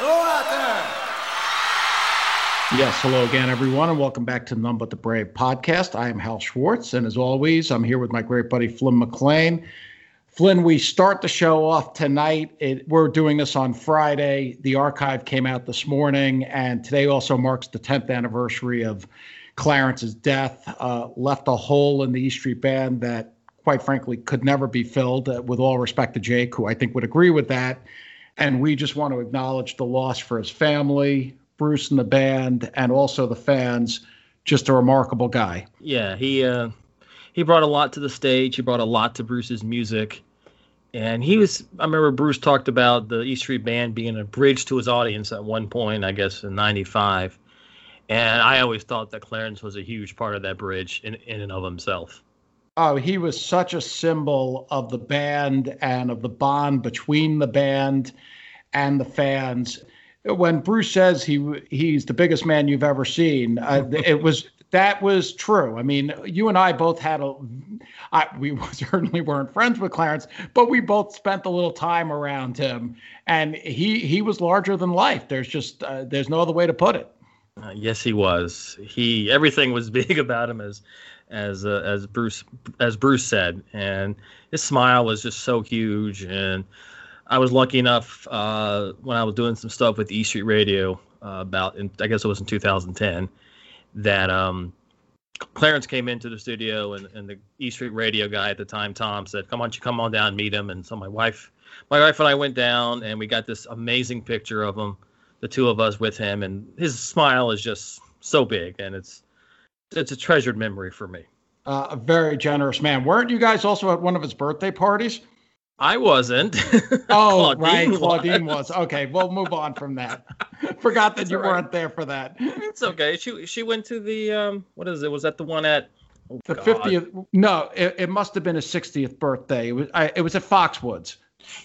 Hello out there. Yes, hello again, everyone, and welcome back to None But the Brave podcast. I am Hal Schwartz, and as always, I'm here with my great buddy Flynn McLean. Flynn, we start the show off tonight. It, we're doing this on Friday. The archive came out this morning, and today also marks the 10th anniversary of Clarence's death. Uh, left a hole in the E Street Band that, quite frankly, could never be filled. Uh, with all respect to Jake, who I think would agree with that. And we just want to acknowledge the loss for his family, Bruce and the band, and also the fans. Just a remarkable guy. Yeah, he uh, he brought a lot to the stage. He brought a lot to Bruce's music, and he was. I remember Bruce talked about the E Street Band being a bridge to his audience at one point. I guess in '95, and I always thought that Clarence was a huge part of that bridge in in and of himself. Oh, he was such a symbol of the band and of the bond between the band and the fans. When Bruce says he he's the biggest man you've ever seen, uh, it was that was true. I mean, you and I both had a. I, we certainly weren't friends with Clarence, but we both spent a little time around him, and he he was larger than life. There's just uh, there's no other way to put it. Uh, yes, he was. He everything was big about him as as uh, as Bruce as Bruce said, and his smile was just so huge. And I was lucky enough uh, when I was doing some stuff with E Street Radio uh, about, in, I guess it was in 2010, that um, Clarence came into the studio, and, and the E Street Radio guy at the time, Tom, said, "Come on, you come on down and meet him." And so my wife, my wife and I went down, and we got this amazing picture of him, the two of us with him, and his smile is just so big, and it's it's a treasured memory for me. Uh, a very generous man. Weren't you guys also at one of his birthday parties? I wasn't. Oh, right. Claudine was. Okay, we'll move on from that. Forgot that That's you all right. weren't there for that. It's okay. She she went to the um what is it? Was that the one at oh, The fiftieth? No, it, it must have been his sixtieth birthday. It was. I, it was at Foxwoods.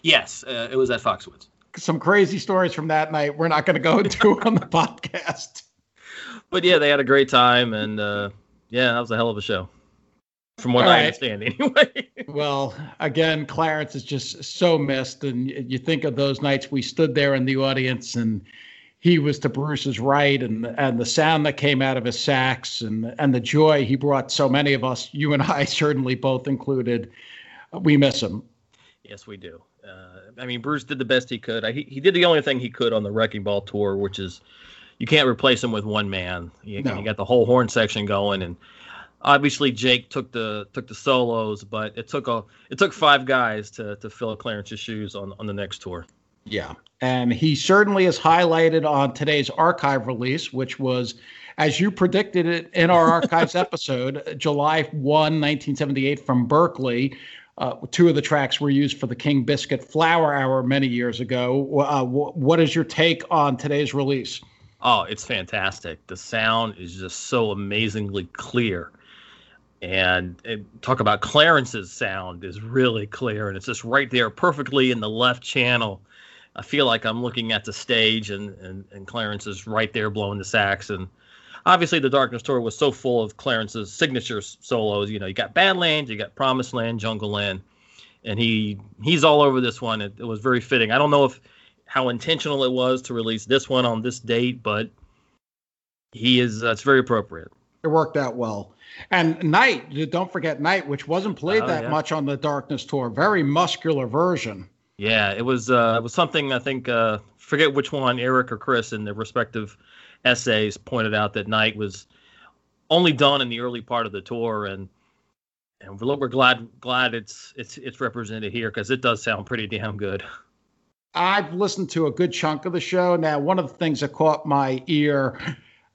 Yes, uh, it was at Foxwoods. Some crazy stories from that night. We're not going to go into on the podcast. But yeah, they had a great time, and uh, yeah, that was a hell of a show, from what All I right. understand, anyway. Well, again, Clarence is just so missed, and you think of those nights we stood there in the audience, and he was to Bruce's right, and and the sound that came out of his sax, and and the joy he brought so many of us, you and I certainly both included. We miss him. yes, we do. Uh, I mean, Bruce did the best he could. I, he he did the only thing he could on the Wrecking Ball tour, which is you can't replace him with one man. You, No. you got the whole horn section going, and obviously Jake took the took the solos, but it took a it took five guys to to fill Clarence's shoes on on the next tour. Yeah. And he certainly is highlighted on today's archive release, which was, as you predicted it in our archives episode, July 1, 1978, from Berkeley. Uh, two of the tracks were used for the King Biscuit Flower Hour many years ago. Uh, wh- what is your take on today's release? Oh, it's fantastic. The sound is just so amazingly clear. And, talk about Clarence's sound is really clear and it's just right there perfectly in the left channel. I feel like I'm looking at the stage and, and, and Clarence is right there blowing the sax. And obviously, the Darkness Tour was so full of Clarence's signature solos. You know, you got Badlands, you got Promised Land, Jungleland, and he he's all over this one. It, it was very fitting. I don't know if how intentional it was to release this one on this date, but he is that's very appropriate. It worked out well. And Night, don't forget Night, which wasn't played Oh, that yeah. much on the Darkness Tour. Very muscular version. Yeah, it was uh, it was something I think uh, forget which one Eric or Chris in their respective essays pointed out that Night was only done in the early part of the tour and and we're, we're glad glad it's it's it's represented here because it does sound pretty damn good. I've listened to a good chunk of the show. Now, one of the things that caught my ear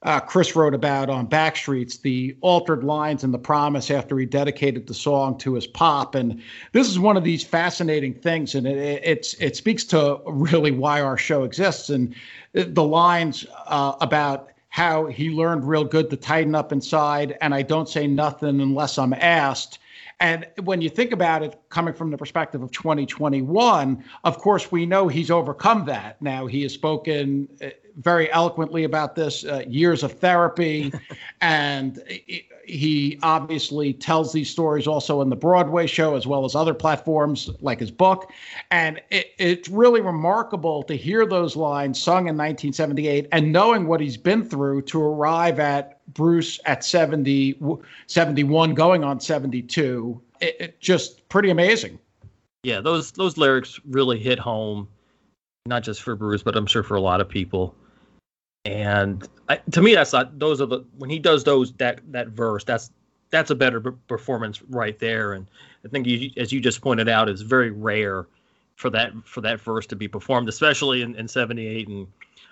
uh, Chris wrote about on Backstreets, the altered lines in The Promise after he dedicated the song to his pop. And this is one of these fascinating things. And it, it's, it speaks to really why our show exists. And the lines uh, about how he learned real good to tighten up inside, and I don't say nothing unless I'm asked. And when you think about it, coming from the perspective of 2021, of course, we know he's overcome that. Now, he has spoken uh, very eloquently about this uh, years of therapy. and he obviously tells these stories also in the Broadway show as well as other platforms like his book. And it, it's really remarkable to hear those lines sung in 1978 and knowing what he's been through to arrive at Bruce at 70, 71, going on 72. It, it just pretty amazing. Yeah, those those lyrics really hit home, not just for Bruce, but I'm sure for a lot of people and I, to me that's not those are the when he does those that that verse that's that's a better performance right there. And i think you, as you just pointed out is very rare for that for that verse to be performed especially in, in 78 and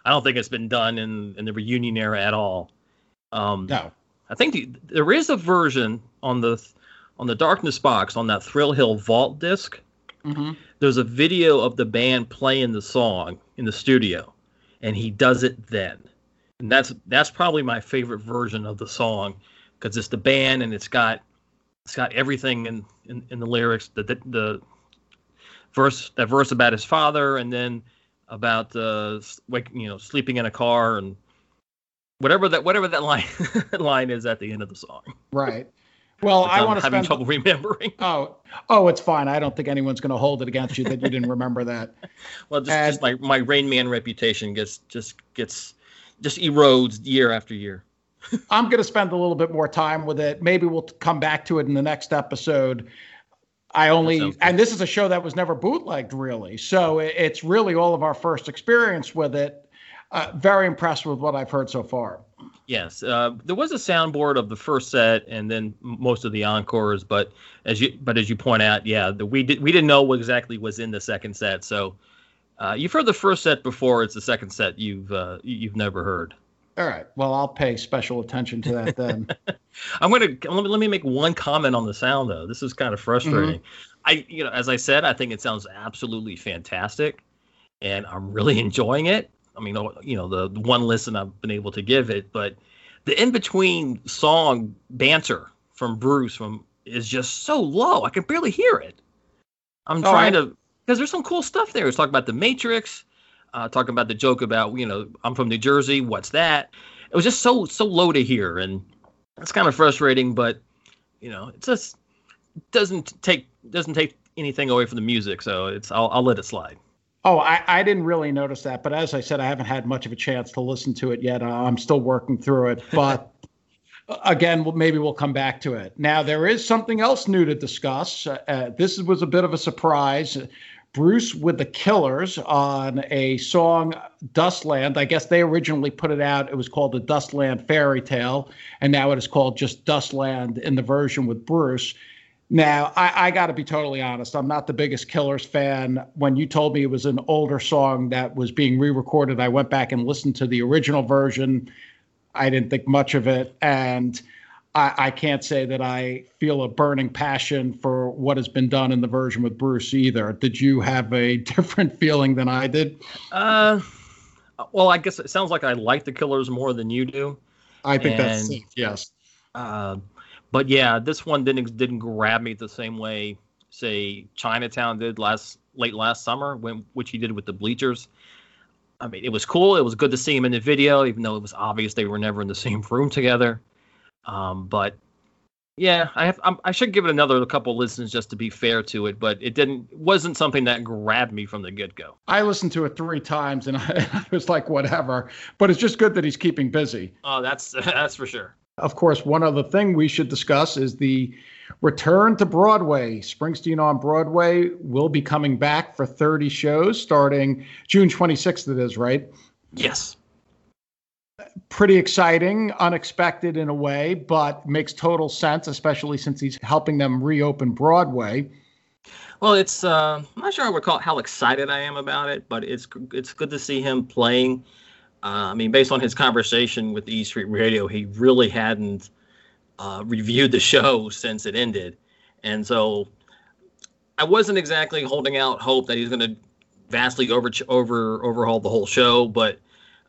i don't think it's been done in in the reunion era at all. Um no. I think the, there is a version on the on the darkness box on that thrill hill vault disk mm-hmm. there's a video of the band playing the song in the studio and he does it then. And that's that's probably my favorite version of the song because it's the band and it's got it's got everything in in, in the lyrics the, the, the verse that verse about his father and then about uh you know sleeping in a car and whatever that whatever that line line is at the end of the song. Right. Well, I want to having spend... trouble remembering. Oh, oh, it's fine. I don't think anyone's going to hold it against you that you didn't remember that. well, just, and... just my my Rain Man reputation gets just gets just erodes year after year. I'm going to spend a little bit more time with it. Maybe we'll come back to it in the next episode. I only, and this is a show that was never bootlegged really, so it's really all of our first experience with it. Uh, very impressed with what I've heard so far. Yes, uh, there was a soundboard of the first set and then most of the encores, but as you but as you point out, yeah, the, we did we didn't know what exactly was in the second set. So uh, you've heard the first set before; it's the second set you've uh, you've never heard. All right. Well, I'll pay special attention to that then. I'm gonna let me, let me make one comment on the sound though. This is kind of frustrating. Mm-hmm. I you know as I said, I think it sounds absolutely fantastic, and I'm really enjoying it. I mean, you know, the one listen I've been able to give it, but the in between song banter from Bruce from is just so low. I can barely hear it. I'm oh, trying I... to because there's some cool stuff there. It's talking about the Matrix, uh, talking about the joke about you know I'm from New Jersey. What's that? It was just so so low to hear, and it's kind of frustrating. But you know, it just doesn't take doesn't take anything away from the music. So it's I'll, I'll let it slide. Oh, I, I didn't really notice that, but as I said, I haven't had much of a chance to listen to it yet. Uh, I'm still working through it, but again, maybe we'll come back to it. Now, there is something else new to discuss. Uh, uh, this was a bit of a surprise. Bruce with the Killers on a song Dustland. I guess they originally put it out. It was called the Dustland Fairy Tale, and now it is called just Dustland in the version with Bruce. Now, I, I got to be totally honest. I'm not the biggest Killers fan. When you told me it was an older song that was being re recorded, I went back and listened to the original version. I didn't think much of it. And I, I can't say that I feel a burning passion for what has been done in the version with Bruce either. Did you have a different feeling than I did? Uh, well, I guess it sounds like I like the Killers more than you do. I think and, that's safe, yes. Uh, but yeah, this one didn't didn't grab me the same way say Chinatown did last late last summer when which he did with the bleachers. I mean, it was cool. It was good to see him in the video, even though it was obvious they were never in the same room together. Um, but yeah, I have. I'm, i should give it another couple listens just to be fair to it, but it didn't wasn't something that grabbed me from the get go. I listened to it three times and I, I was like, whatever. But it's just good that he's keeping busy. Oh, that's that's for sure. Of course, one other thing we should discuss is the return to Broadway. Springsteen on Broadway will be coming back for 30 shows starting June 26th, it is, right? Yes. Pretty exciting, unexpected in a way, but makes total sense, especially since he's helping them reopen Broadway. Well, it's uh, I'm not sure I would call it how excited I am about it, but it's it's good to see him playing Uh, I mean, based on his conversation with E Street Radio, he really hadn't uh, reviewed the show since it ended, and so I wasn't exactly holding out hope that he's going to vastly over over overhaul the whole show, but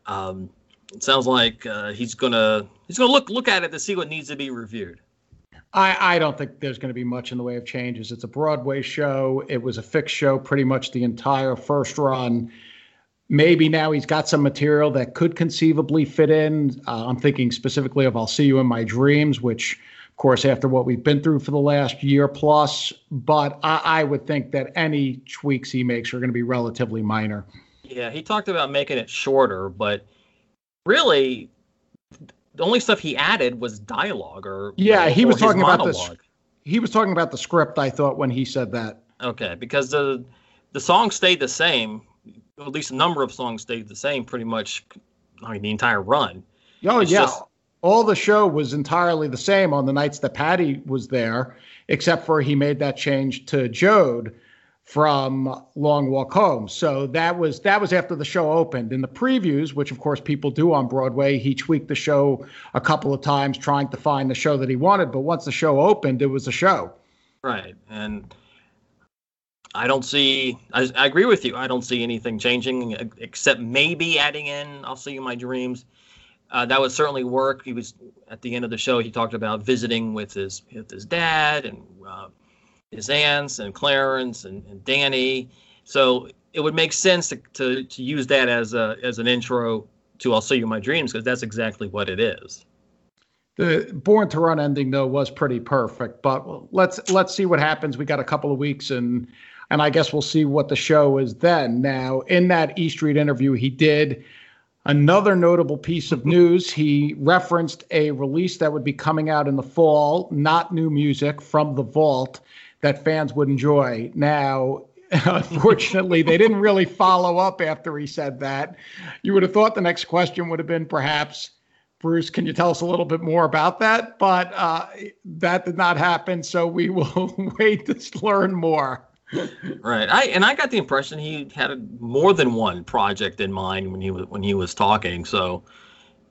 um, it sounds like uh, he's gonna he's gonna look look at it to see what needs to be reviewed. I, I don't think there's going to be much in the way of changes. It's a Broadway show. It was a fixed show pretty much the entire first run. Maybe now he's got some material that could conceivably fit in. Uh, I'm thinking specifically of I'll See You in My Dreams, which, of course, after what we've been through for the last year plus, but I, I would think that any tweaks he makes are going to be relatively minor. Yeah, he talked about making it shorter, but really, the only stuff he added was dialogue or yeah, or, he was talking about this. He was talking about the script. I thought when he said that. Okay, because the the song stayed the same. At least a number of songs stayed the same, pretty much. I mean, the entire run. Oh it's yeah, just, all the show was entirely the same on the nights that Patty was there, except for he made that change to Joad from Long Walk Home. So that was that was after the show opened. In the previews, which of course people do on Broadway, he tweaked the show a couple of times trying to find the show that he wanted, but once the show opened, it was a show. Right. And I don't see I, I agree with you. I don't see anything changing except maybe adding in I'll see you my dreams. Uh, that would certainly work. He was at the end of the show. He talked about visiting with his with his dad and uh, his aunts and Clarence and, and Danny. So it would make sense to, to, to use that as a as an intro to I'll See You My Dreams because that's exactly what it is. The Born to Run ending though was pretty perfect, but let's let's see what happens. We got a couple of weeks and and I guess we'll see what the show is then. Now, in that E Street interview, he did another notable piece of news. He referenced a release that would be coming out in the fall, not new music from the vault that fans would enjoy. Now, unfortunately, they didn't really follow up after he said that. You would have thought the next question would have been perhaps, Bruce, can you tell us a little bit more about that? But uh, that did not happen. So we will wait to learn more. Right. I and I got the impression he had more than one project in mind when he was when he was talking. So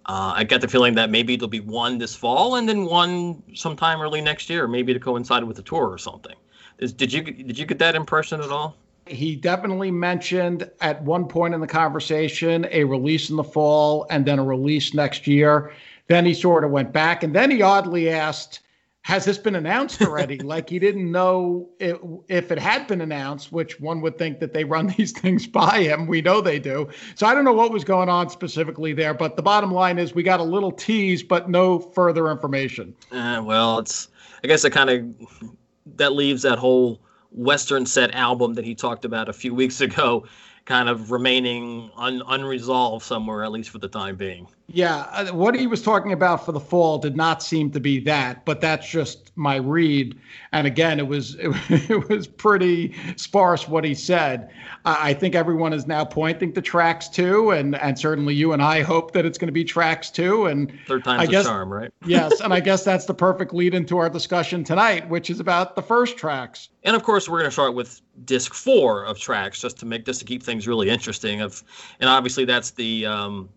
uh, I got the feeling that maybe there'll be one this fall and then one sometime early next year, maybe to coincide with the tour or something. Is, did you did you get that impression at all? He definitely mentioned at one point in the conversation a release in the fall and then a release next year. Then he sort of went back and then he oddly asked, has this been announced already? like he didn't know it, if it had been announced, which one would think that they run these things by him. We know they do. So I don't know what was going on specifically there, but the bottom line is we got a little tease, but no further information. Uh, well, it's I guess it kind of that leaves that whole Western set album that he talked about a few weeks ago kind of remaining un, unresolved somewhere, at least for the time being. Yeah, uh, what he was talking about for the fall did not seem to be that, but that's just my read. And again, it was it, it was pretty sparse what he said. I think everyone is now pointing to tracks two, and and certainly you and I hope that it's going to be tracks two. And third time's I guess, a charm, right? yes, and I guess that's the perfect lead into our discussion tonight, which is about the first tracks. And of course, we're going to start with disc four of tracks, just to make just to keep things really interesting. Of and obviously that's the um,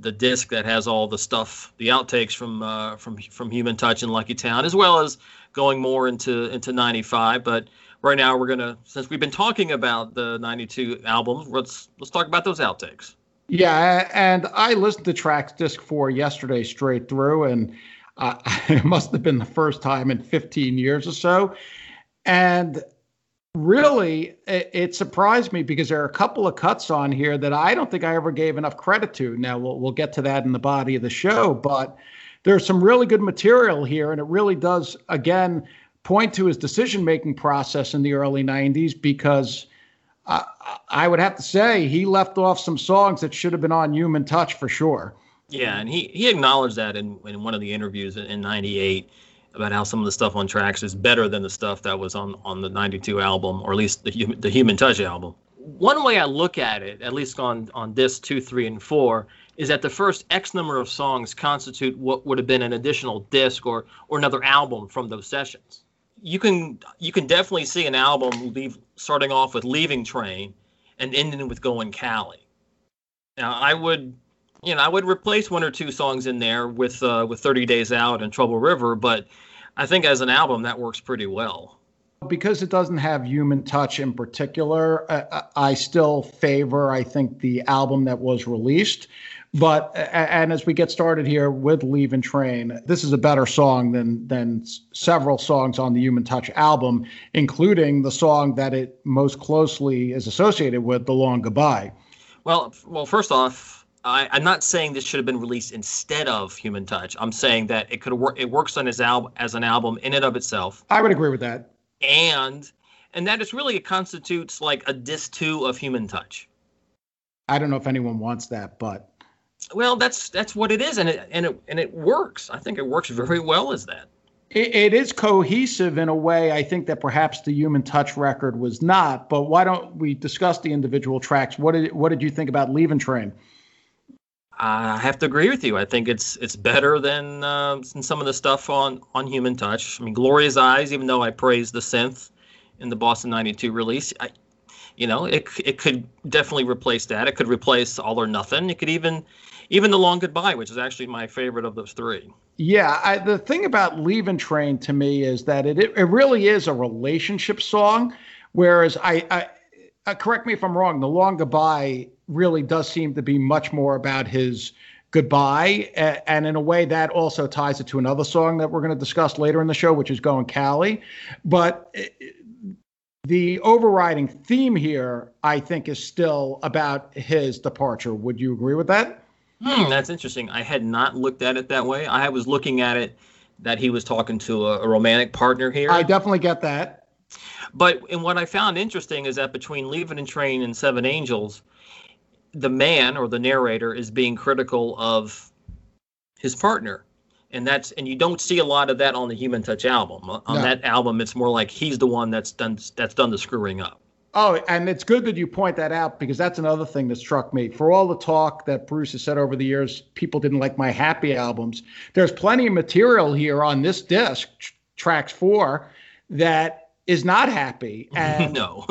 the disc that has all the stuff, the outtakes from uh, from from Human Touch and Lucky Town, as well as going more into into '95. But right now, we're gonna since we've been talking about the '92 albums, let's let's talk about those outtakes. Yeah, and I listened to tracks disc four yesterday straight through, and uh, it must have been the first time in 15 years or so. And really it, it, surprised me because there are a couple of cuts on here that I don't think I ever gave enough credit to. Now we'll we'll get to that in the body of the show, but there's some really good material here, and it really does again point to his decision making process in the early 90s because I, I would have to say he left off some songs that should have been on Human Touch for sure. Yeah, and he, he acknowledged that in, in one of the interviews in, in 98 about how some of the stuff on tracks is better than the stuff that was on on the 92 album or at least the the human touch album. One way i look at it at least on on disc 2 3 and 4 is that the first x number of songs constitute what would have been an additional disc or or another album from those sessions. You can you can definitely see an album leave, starting off with leaving train and ending with going cali. Now i would you know, I would replace one or two songs in there with uh, with 30 Days Out and Trouble River, but I think as an album that works pretty well. Because it doesn't have human touch in particular, uh, I still favor, I think, the album that was released. But and as we get started here with Leaving Train, this is a better song than than several songs on the Human Touch album, including the song that it most closely is associated with, "The Long Goodbye." Well, well, first off, I, am not saying this should have been released instead of Human Touch. I'm saying that it could work. It works on his album as an album in and of itself. I would agree with that. And and that is really it constitutes like a disc two of Human Touch. I don't know if anyone wants that, but well, that's that's what it is, and it and it and it works. I think it works very well as that. It, it is cohesive in a way. I think that perhaps the Human Touch record was not. But why don't we discuss the individual tracks? What did what did you think about Leaving Train? I have to agree with you. I think it's it's better than, uh, than some of the stuff on on Human Touch. I mean, Gloria's Eyes. Even though I praised the synth in the Boston '92 release, I, you know, it it could definitely replace that. It could replace All or Nothing. It could even even the Long Goodbye, which is actually my favorite of those three. Yeah, I, the thing about Leaving Train to me is that it it really is a relationship song, whereas I, I uh, correct me if I'm wrong. The Long Goodbye really does seem to be much more about his goodbye, and in a way that also ties it to another song that we're going to discuss later in the show, which is Going Cali. But uh, the overriding theme here, I think, is still about his departure. Would you agree with that? Hmm, that's interesting. I had not looked at it that way. I was looking at it that he was talking to a, a romantic partner here. I definitely get that. But and what I found interesting is that between Leaving and Train and Seven Angels, the man or the narrator is being critical of his partner. And that's and you don't see a lot of that on the Human Touch album. On no. that album, it's more like he's the one that's done that's done the screwing up. Oh, and it's good that you point that out because that's another thing that struck me. For all the talk that Bruce has said over the years, people didn't like my happy albums. There's plenty of material here on this disc, tr- tracks four, that is not happy. And no.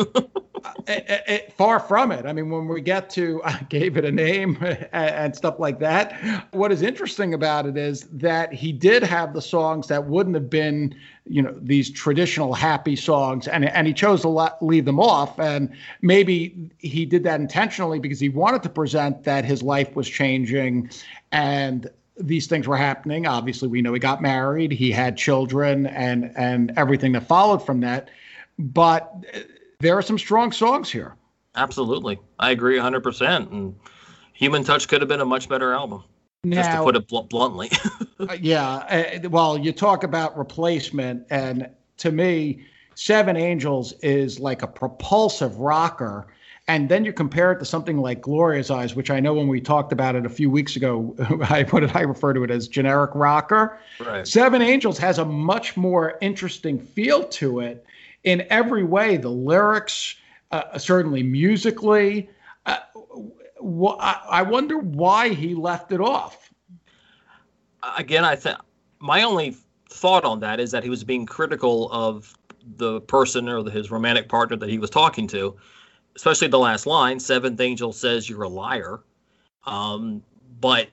Uh, it, it, far from it. I mean, when we get to I gave it a name and, and stuff like that, what is interesting about it is that he did have the songs that wouldn't have been, you know, these traditional happy songs, and and he chose to leave them off. And maybe he did that intentionally because he wanted to present that his life was changing, and these things were happening. Obviously, we know he got married, he had children, and and everything that followed from that. But there are some strong songs here. Absolutely, I agree 100. percent And Human Touch could have been a much better album. Now, just to put it bl- bluntly. uh, yeah. Uh, well, you talk about replacement, and to me, Seven Angels is like a propulsive rocker. And then you compare it to something like Gloria's Eyes, which I know when we talked about it a few weeks ago, I put it, I refer to it as generic rocker. Right. Seven Angels has a much more interesting feel to it in every way. The lyrics, uh, certainly musically. Uh, wh- I wonder why he left it off. Again, I think my only thought on that is that he was being critical of the person or the, his romantic partner that he was talking to, especially the last line. Seventh angel says you're a liar. Um, but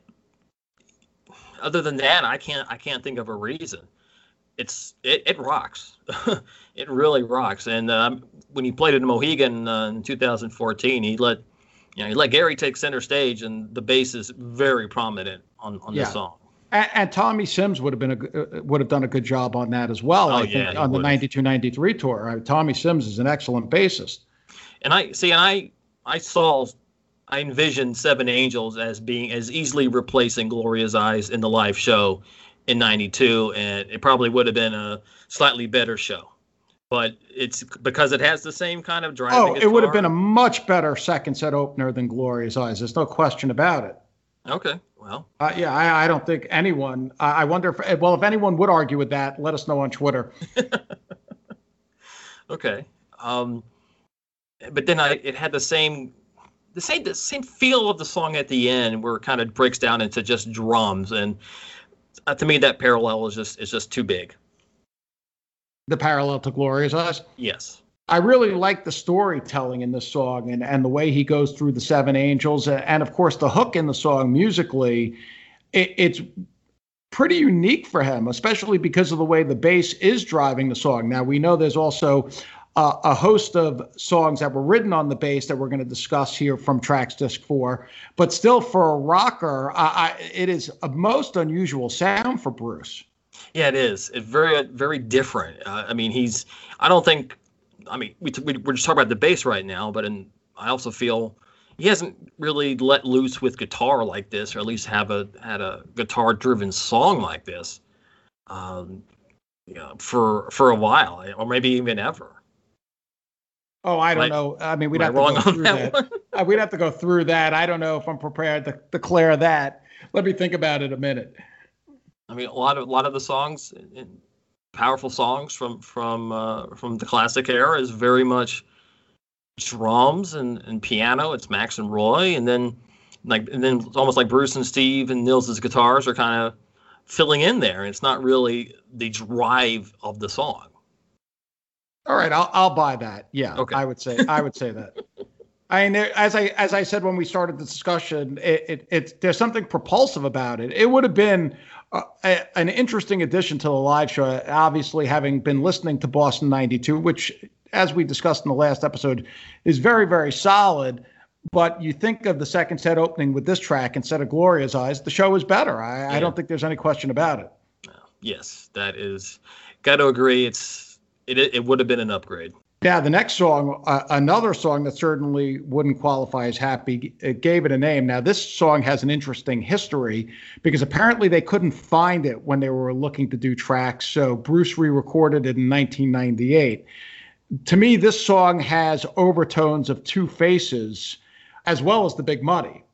other than that, I can't I can't think of a reason it's it, it rocks. it really rocks. And um, when he played it in Mohegan uh, in 2014, he let you know he let Gary take center stage, and the bass is very prominent on on yeah. the song. And, and, Tommy Sims would have been a uh, would have done a good job on that as well. Oh, I yeah, think on the 92-93 tour. Tommy Sims is an excellent bassist. And I see, and I I saw I envisioned Seven Angels as being as easily replacing Gloria's Eyes in the live show in 92 and it probably would have been a slightly better show. But it's because it has the same kind of driving oh it would have been a much better second set opener than gloria's eyes. There's no question about it. Okay well. Uh, yeah I, I, don't think anyone I, I wonder if well if anyone would argue with that let us know on twitter. Okay um but then I, it had the same the same the same feel of the song at the end where it kind of breaks down into just drums and uh, to me that parallel is just is just too big. The parallel to Gloria's Eyes Yes. I really like the storytelling in this song and, and the way he goes through the seven angels. And of course, the hook in the song musically, it, it's pretty unique for him, especially because of the way the bass is driving the song. Now, we know there's also uh, a host of songs that were written on the bass that we're going to discuss here from Tracks Disc 4. But still, for a rocker, I, it is a most unusual sound for Bruce. Yeah, it is. It's very, very different. Uh, I mean, he's, I don't think I mean, we, we are just talking about the bass right now, but in, I also feel he hasn't really let loose with guitar like this, or at least have a had a guitar driven song like this, um, you know, for for a while, or maybe even ever. Oh, I don't I, know. I mean, we'd have to go through that. that. Uh, we'd have to go through that. I don't know if I'm prepared to declare that. Let me think about it a minute. I mean, a lot of a lot of the songs powerful songs from from uh, from the classic era is very much drums and, and piano. It's Max and Roy, and then like and then it's almost like Bruce and Steve and Nils's guitars are kind of filling in there. It's not really the drive of the song. All right, I'll I'll buy that. Yeah, okay. I would say I would say that. I mean, as I as I said when we started the discussion, it, it, it there's something propulsive about it. It would have been uh, a, an interesting addition to the live show. Obviously, having been listening to Boston '92, which, as we discussed in the last episode, is very very solid. But you think of the second set opening with this track instead of Gloria's Eyes, the show is better. I, yeah. I don't think there's any question about it. Yes, that is. Got to agree. It's it. It would have been an upgrade. Now, the next song, uh, another song that certainly wouldn't qualify as happy, it gave it a name. Now, this song has an interesting history because apparently they couldn't find it when they were looking to do tracks. So Bruce re recorded it in 1998. To me, this song has overtones of two faces as well as the Big Muddy.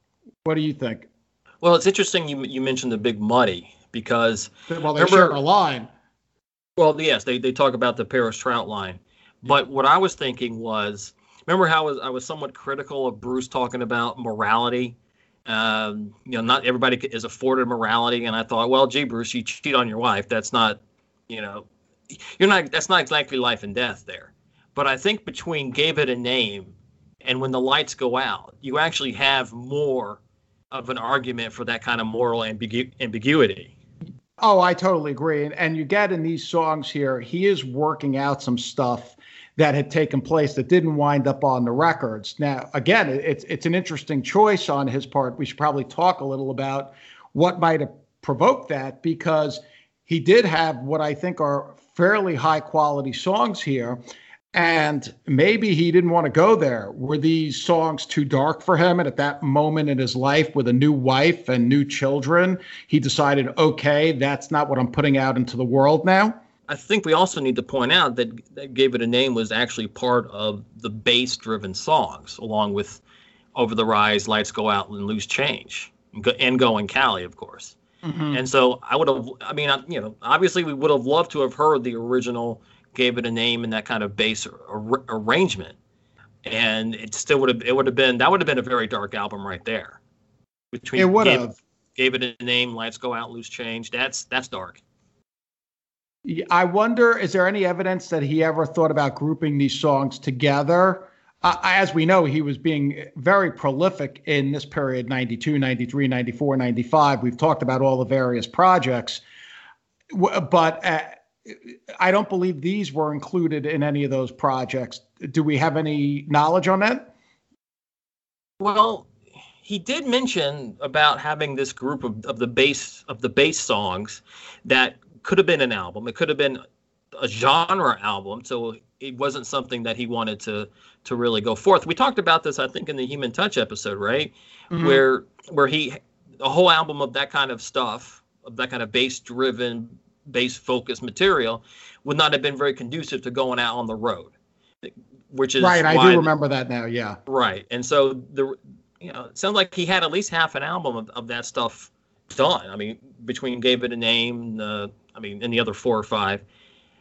What do you think? Well, it's interesting you, you mentioned the Big Muddy because. Well, they remember, share a line. Well, yes, they, they talk about the Paris Trout line. But what I was thinking was, remember how I was, I was somewhat critical of Bruce talking about morality. Um, you know, not everybody is afforded morality, and I thought, well, gee, Bruce, you cheat on your wife. That's not, you know, you're not. That's not exactly life and death there. But I think between gave it a name and when the lights go out, you actually have more of an argument for that kind of moral ambigu- ambiguity. Oh, I totally agree. And, and you get in these songs here, he is working out some stuff that had taken place that didn't wind up on the records. Now, again, it's it's an interesting choice on his part. We should probably talk a little about what might have provoked that because he did have what I think are fairly high quality songs here. And maybe he didn't want to go there. Were these songs too dark for him? And at that moment in his life, with a new wife and new children, he decided, okay, that's not what I'm putting out into the world now. I think we also need to point out that, that Gave It a Name was actually part of the bass driven songs, along with Over the Rise, Lights Go Out, and Loose Change, and "Go Going Cali, of course. Mm-hmm. And so I would have, I mean, you know, obviously we would have loved to have heard the original Gave It a Name and that kind of bass ar- arrangement. And it still would have, it would have been, that would have been a very dark album right there. Between it would gave, have. Gave It a Name, Lights Go Out, Loose Change. That's, that's dark. I wonder, is there any evidence that he ever thought about grouping these songs together? Uh, as we know, he was being very prolific in this period 92, 93, 94, 95. We've talked about all the various projects, but uh, I don't believe these were included in any of those projects. Do we have any knowledge on that? Well, he did mention about having this group of, of the bass of the bass songs that could have been an album. It could have been a genre album. So it wasn't something that he wanted to to really go forth. We talked about this, I think, in the Human Touch episode, right? Mm-hmm. Where where he a whole album of that kind of stuff, of that kind of bass driven, bass focused material, would not have been very conducive to going out on the road. Which is right. I do remember that now. Yeah. Right. And so the you know it sounds like he had at least half an album of, of that stuff done. I mean, between gave it a name, uh, I mean, and the other four or five.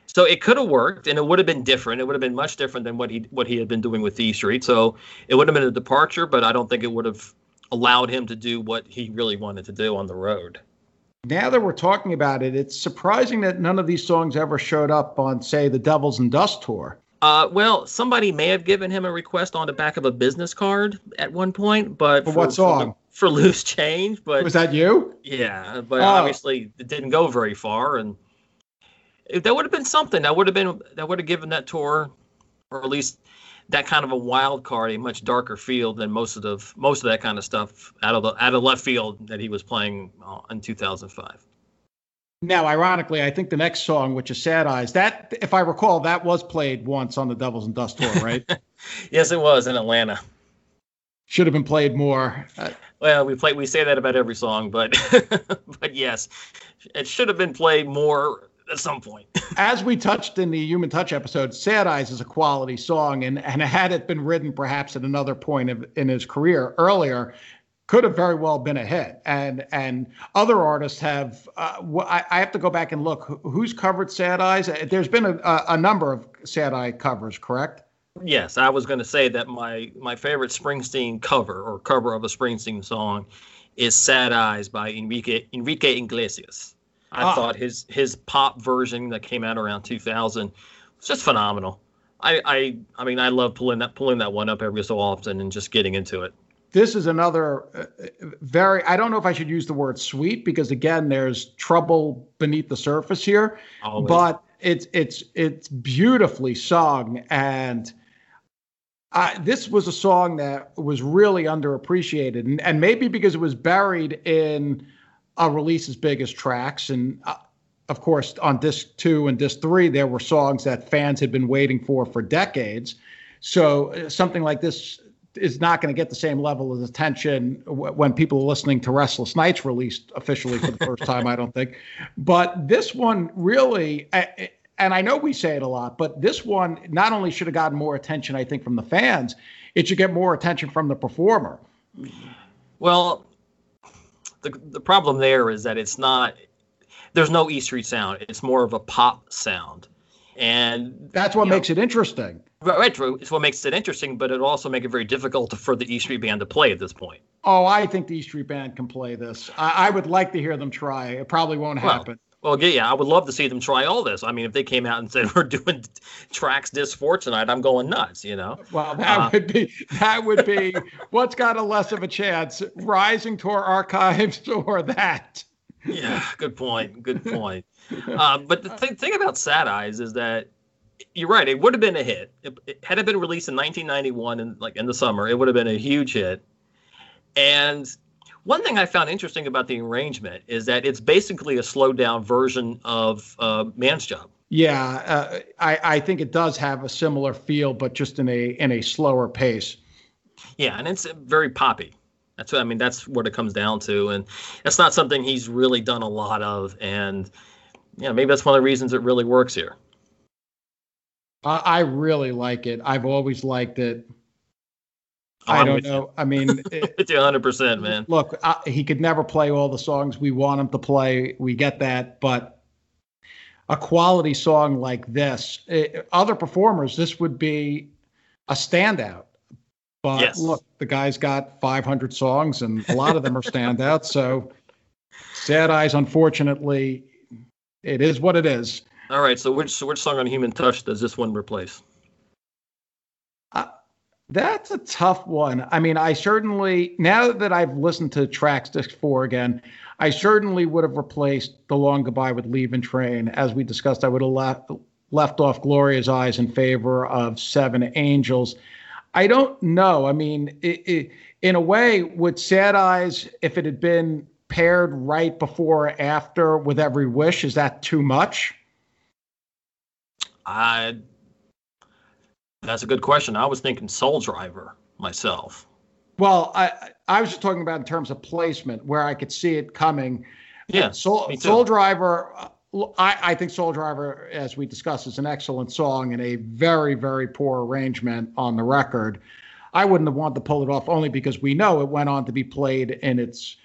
So it could have worked, and it would have been different. It would have been much different than what he what he had been doing with E Street. So it would have been a departure, but I don't think it would have allowed him to do what he really wanted to do on the road. Now that we're talking about it, it's surprising that none of these songs ever showed up on, say, the Devils and Dust tour. Uh, well, somebody may have given him a request on the back of a business card at one point, but For what song? For, loose change, but Was that you? yeah, but Oh. obviously it didn't go very far, and if that would have been something. That would have been that would have given that tour, or at least that kind of a wild card, a much darker field than most of the most of that kind of stuff out of the out of left field that he was playing uh, in 2005. Now, ironically, I think the next song, which is Sad Eyes, that, if I recall, that was played once on the Devils and Dust tour, right? Yes, it was in Atlanta. Should have been played more. Uh, Well, we play we say that about every song, but but yes, it should have been played more at some point. as we touched in the Human Touch episode, Sad Eyes is a quality song, and, and had it been written perhaps at another point of, in his career earlier, could have very well been a hit. And and other artists have. Uh, I, I have to go back and look who's covered Sad Eyes. Uh, There's been a, a, a number of Sad Eye covers, correct? yes, I was going to say that my my favorite Springsteen cover or cover of a Springsteen song is "Sad Eyes" by Enrique Enrique Iglesias. I Ah. thought his his pop version that came out around 2000 was just phenomenal. I I I mean I love pulling that pulling that one up every so often and just getting into it. This is another uh, very. I don't know if I should use the word sweet because again, there's trouble beneath the surface here. Always. but it's it's it's beautifully sung and I, this was a song that was really underappreciated and, and maybe because it was buried in a release as big as tracks and uh, of course on disc two and disc three there were songs that fans had been waiting for for decades so uh, something like this is not going to get the same level of attention w- when people are listening to Restless Nights released officially for the first time, I don't think. But this one really, and I know we say it a lot, but this one not only should have gotten more attention, I think, from the fans, it should get more attention from the performer. Well, the the problem there is that it's not. There's no E Street sound. It's more of a pop sound, and That's what you know, makes it interesting. Right, right, it's what makes it interesting, but it also make it very difficult for the E Street Band to play at this point. Oh, I think the E Street Band can play this. I, I would like to hear them try. It probably won't happen. Well, yeah, yeah, I would love to see them try all this. I mean, if they came out and said we're doing tracks disc four tonight, I'm going nuts. You know. Well, that Uh, would be that would be what's got a less of a chance, Rising Tour Archives or that. Yeah, good point. Good point. uh, but the th- thing about Sad Eyes is that you're right. It would have been a hit. It, it- had it been released in 1991 and like in the summer, it would have been a huge hit. And one thing I found interesting about the arrangement is that it's basically a slowed down version of uh, Man's Job. Yeah, uh, I I think it does have a similar feel, but just in a in a slower pace. Yeah, and it's very poppy. That's what I mean. That's what it comes down to, and it's not something he's really done a lot of. And you know, maybe that's one of the reasons it really works here. I, I really like it. I've always liked it. I don't know. I mean, it- It's 100, percent man. look, I, he could never play all the songs we want him to play. We get that, but a quality song like this, eh, other performers, this would be a standout. But Yes. look, the guy's got 500 songs, and a lot of them are standouts. So, Sad Eyes, unfortunately, it is what it is. All right, so which so which song on Human Touch does this one replace? That's a tough one. I mean, I certainly, now that I've listened to tracks disc four again, I certainly would have replaced The Long Goodbye with Leaving Train. As we discussed, I would have left, left off Gloria's Eyes in favor of Seven Angels. I don't know. I mean, it, it, in a way, would Sad Eyes, if it had been paired right before or after with Every Wish, is that too much? I that's a good question. I was thinking Soul Driver myself. Well, I I was just talking about in terms of placement, where I could see it coming. Yeah, Soul. Soul Driver. I, I think Soul Driver, as we discussed, is an excellent song and a very, very poor arrangement on the record. I wouldn't have wanted to pull it off only because we know it went on to be played in its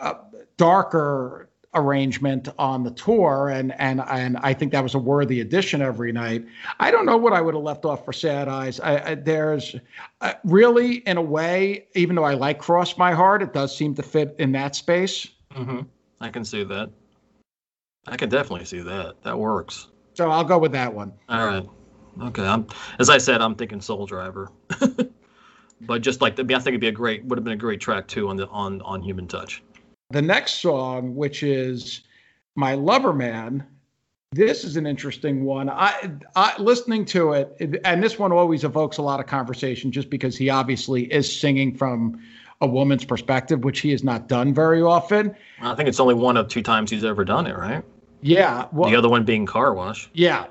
uh, darker arrangement on the tour, and and and I think that was a worthy addition every night. I don't know what I would have left off for Sad Eyes. I, I, there's uh, really, in a way, even though I like Cross My Heart, it does seem to fit in that space. hmm I can see that. I can definitely see that. That works. So I'll go with that one. All right. Okay. I'm as I said, I'm thinking Soul Driver. but just like I think it'd be a great would have been a great track too on the on on Human Touch. The next song, which is My Lover Man, this is an interesting one. I, I listening to it, and this one always evokes a lot of conversation, just because he obviously is singing from a woman's perspective, which he has not done very often. I think it's only one of two times he's ever done it, right? Yeah. Well, the other one being Car Wash. Yeah.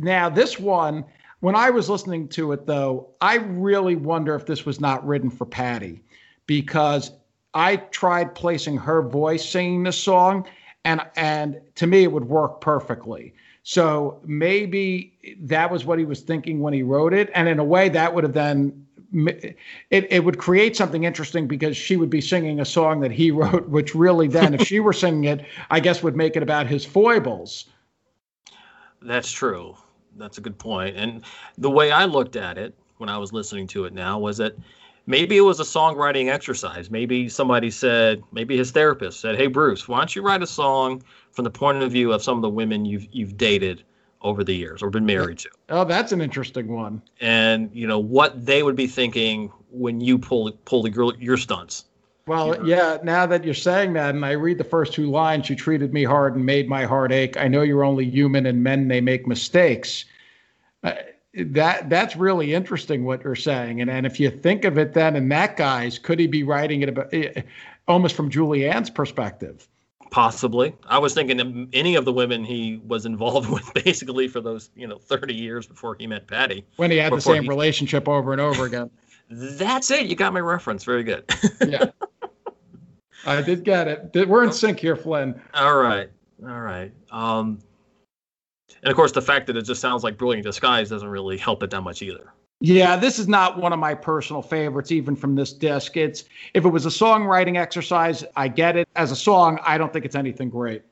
Now this one, when I was listening to it, though, I really wonder if this was not written for Patty, because I tried placing her voice singing this song, and and to me it would work perfectly. So maybe that was what he was thinking when he wrote it, and in a way that would have then it, it would create something interesting because she would be singing a song that he wrote, which really then, if she were singing it, I guess would make it about his foibles. That's true. That's a good point. And the way I looked at it when I was listening to it now was that maybe it was a songwriting exercise. Maybe somebody said, maybe his therapist said, "Hey Bruce, why don't you write a song from the point of view of some of the women you've you've dated over the years or been married to?" Oh, that's an interesting one. And you know what they would be thinking when you pull pull the girl your stunts. Well, yeah, now that you're saying that, and I read the first two lines, you treated me hard and made my heart ache. I know you're only human and men, they make mistakes. Uh, that that's really interesting what you're saying. And and if you think of it then in that guy's could he be writing it about eh, almost from Julianne's perspective? Possibly. I was thinking any of the women he was involved with basically for those you know 30 years before he met Patti. When he had the same he... relationship over and over again. That's it. You got my reference. Very good. Yeah. I did get it. We're in sync here flynn. All right. All right. Um and of course, the fact that it just sounds like Brilliant Disguise doesn't really help it that much either. Yeah, this is not one of my personal favorites, even from this disc. It's if it was a songwriting exercise, I get it. As a song, I don't think it's anything great.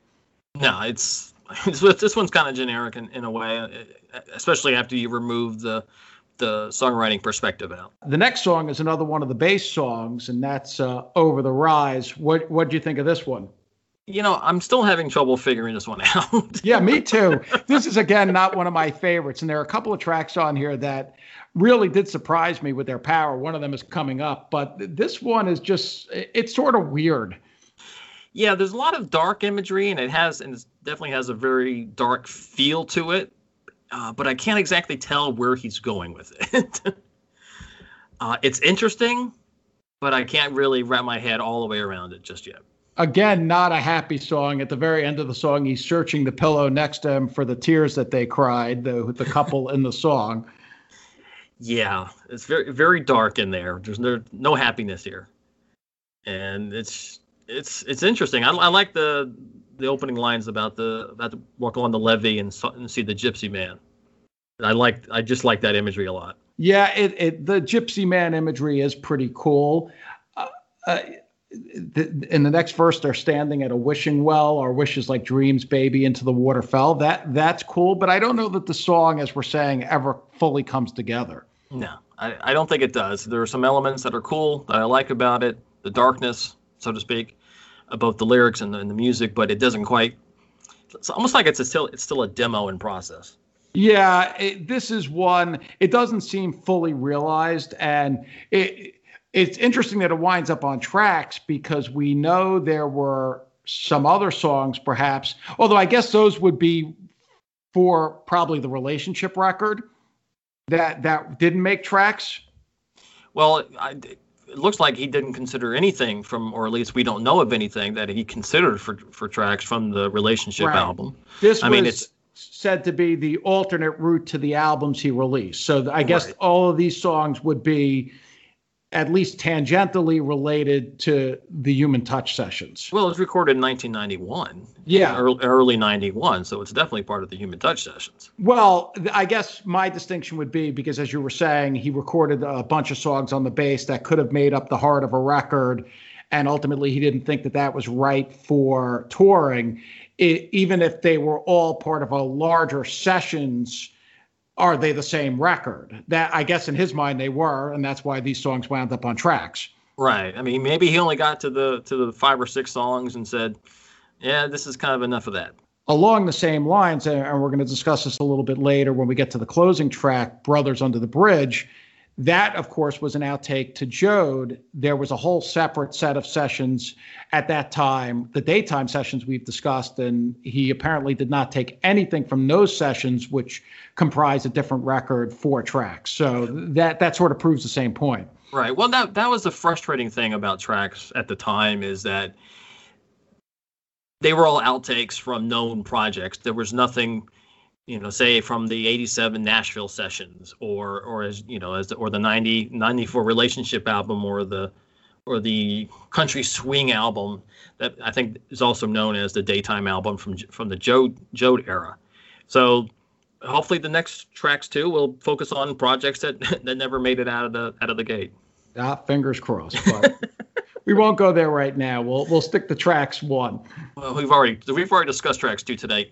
No, it's, it's this one's kind of generic in, in a way, especially after you remove the the songwriting perspective out. The next song is another one of the bass songs, and that's uh, "Over the Rise." What what do you think of this one? You know, I'm still having trouble figuring this one out. yeah, me too. This is again not one of my favorites, and there are a couple of tracks on here that really did surprise me with their power. One of them is coming up, but this one is just it's sort of weird. Yeah, there's a lot of dark imagery, and it has and it definitely has a very dark feel to it. Uh, but I can't exactly tell where he's going with it. uh, it's interesting, but I can't really wrap my head all the way around it just yet again, not a happy song. At the very end of the song, he's searching the pillow next to him for the tears that they cried, the the couple in the song. Yeah, it's very very dark in there. There's no no happiness here, and it's it's it's interesting. I, I like the the opening lines about the about to walk along the levee and, and see the gypsy man. I like I just like that imagery a lot. Yeah, it, it the gypsy man imagery is pretty cool. Uh, uh, in the next verse they're standing at a wishing well our wishes like dreams baby into the water fell that that's cool but i don't know that the song as we're saying ever fully comes together. No i, I don't think it does. There are some elements that are cool that i like about it the darkness so to speak about the lyrics and the, and the music but it doesn't quite it's almost like it's a still it's still a demo in process. Yeah it, this is one it doesn't seem fully realized and it it's interesting that it winds up on tracks because we know there were some other songs, perhaps, although I guess those would be for probably the relationship record that that didn't make tracks. Well, I, it looks like he didn't consider anything from, or at least we don't know of anything that he considered for for tracks from the relationship right. album. This I was mean, it's said to be the alternate route to the albums he released. So I guess right. all of these songs would be at least tangentially related to the human touch sessions. Well, it was recorded in 1991. Yeah. Early, early 91. So it's definitely part of the human touch sessions. Well, I guess my distinction would be because, as you were saying, he recorded a bunch of songs on the bass that could have made up the heart of a record. And ultimately, he didn't think that that was right for touring, it, even if they were all part of a larger sessions are they the same record? That I guess in his mind they were, and that's why these songs wound up on tracks. Right. I mean, maybe he only got to the to the five or six songs and said, "Yeah, this is kind of enough of that." along the same lines, and we're going to discuss this a little bit later when we get to the closing track, Brothers Under the Bridge. That, of course, was an outtake to Joad. There was a whole separate set of sessions at that time, the daytime sessions we've discussed, and he apparently did not take anything from those sessions, which comprise a different record, four tracks. So that that sort of proves the same point. Right. Well, that that was the frustrating thing about tracks at the time is that they were all outtakes from known projects. There was nothing, you know, say from the 87 Nashville sessions or or as, you know, as the, or the 90 94 relationship album or the or the country swing album that I think is also known as the daytime album from from the Joad Joad era. So hopefully the next tracks too will focus on projects that that never made it out of the out of the gate. Ah, fingers crossed. But we won't go there right now. We'll we'll stick to tracks one. Well, we've already we've already discussed tracks two today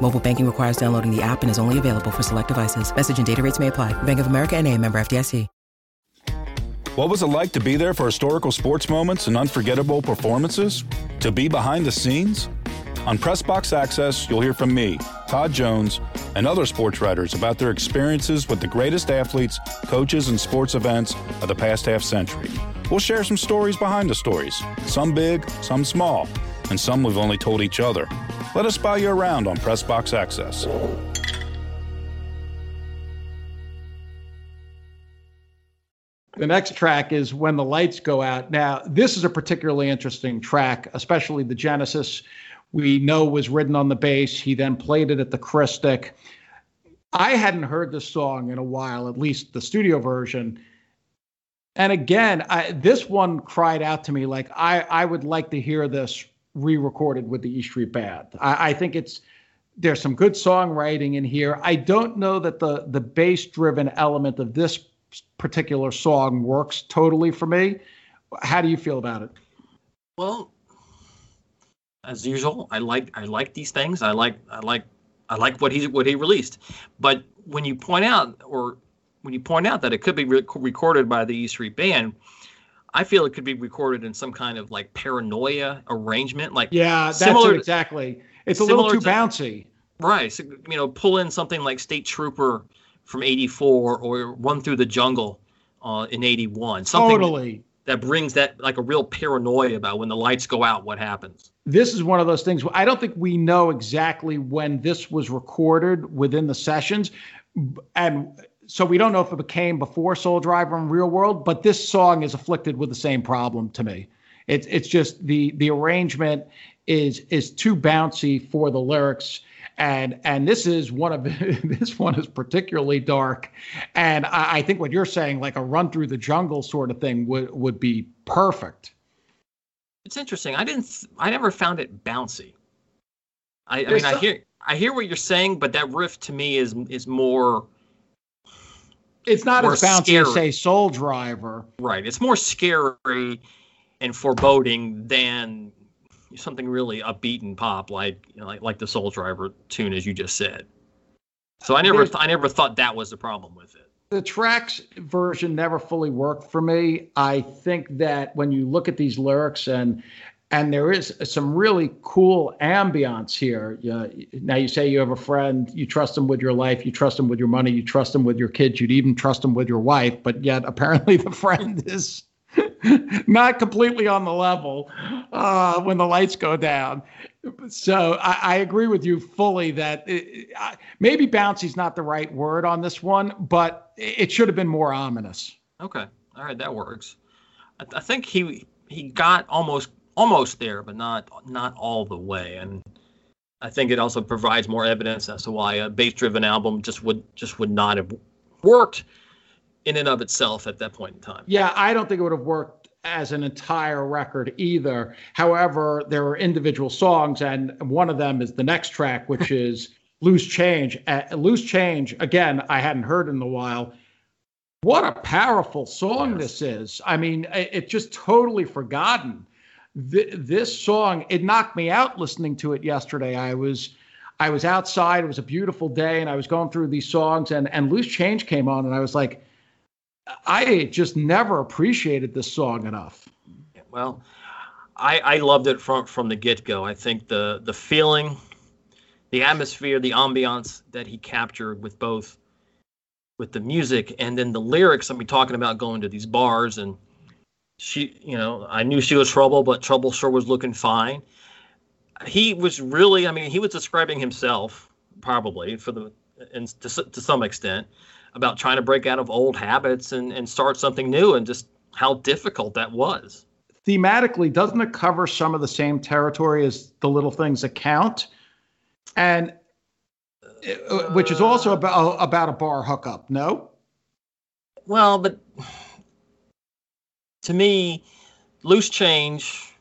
Mobile banking requires downloading the app and is only available for select devices. Message and data rates may apply. Bank of America and a member FDIC. What was it like to be there for historical sports moments and unforgettable performances? To be behind the scenes? On Pressbox Access, you'll hear from me, Todd Jones, and other sports writers about their experiences with the greatest athletes, coaches, and sports events of the past half century. We'll share some stories behind the stories, some big, some small, and some we've only told each other. Let us buy you around on Pressbox Access. The next track is When the Lights Go Out. Now, this is a particularly interesting track, especially the Genesis we know was written on the bass. He then played it at the Christic. I hadn't heard this song in a while, at least the studio version. And again, I, this one cried out to me like I, I would like to hear this re-recorded with the E Street Band. I, I think it's there's some good songwriting in here. I don't know that the the bass-driven element of this particular song works totally for me. How do you feel about it? Well, as usual, I like I like these things. I like I like I like what he what he released. But when you point out or when you point out that it could be re- recorded by the E Street Band, I feel it could be recorded in some kind of like paranoia arrangement, like yeah, that's similar it, exactly. It's a little too to, bouncy, right? So, you know, pull in something like State Trooper from '84 or Run Through the Jungle uh, in '81. Something totally that brings that like a real paranoia about when the lights go out, what happens. This is one of those things. I don't think we know exactly when this was recorded within the sessions, and so we don't know if it became before Soul Driver and Real World. But this song is afflicted with the same problem to me. It's it's just the the arrangement is is too bouncy for the lyrics and and this is one of this one is particularly dark and I, I, think what you're saying like a run through the jungle sort of thing would would be perfect it's interesting i didn't i never found it bouncy i, I mean some, i hear i hear what you're saying but that riff to me is is more it's not as bouncy scary. as say soul driver right it's more scary and foreboding than something really upbeat and pop like you know, like like the Soul Driver tune as you just said. So I never th- I never thought that was the problem with it. The tracks version never fully worked for me. I think that when you look at these lyrics and and there is some really cool ambiance here. now you say you have a friend, you trust him with your life, you trust him with your money, you trust him with your kids, you'd even trust him with your wife, but yet apparently the friend is not completely on the level uh, when the lights go down. So I, I agree with you fully that it, maybe bouncy is not the right word on this one, but it should have been more ominous. Okay, all right, that works. I, I think he he got almost almost there, but not not all the way, and I think it also provides more evidence as to why a bass-driven album just would just would not have worked in and of itself at that point in time. Yeah, I don't think it would have worked as an entire record either. However, there are individual songs, and one of them is the next track, which is Loose Change. Uh, Loose Change, again, I hadn't heard in a while. What a powerful song yes. this is. I mean, it, it just totally forgotten. Th- this song, it knocked me out listening to it yesterday. I was I was outside, it was a beautiful day, and I was going through these songs and, and Loose Change came on, and I was like, I just never appreciated this song enough. Well, I, I loved it from from the get go. I think the the feeling, the atmosphere, the ambiance that he captured with both with the music and then the lyrics. I mean, talking about going to these bars and she, you know, I knew she was trouble, but trouble sure was looking fine. He was really, I mean, he was describing himself probably for the, and to, to some extent, about trying to break out of old habits and, and start something new and just how difficult that was thematically, doesn't it cover some of the same territory as the little things that count? And uh, which is also about about a bar hookup. No. Well, but to me, loose change.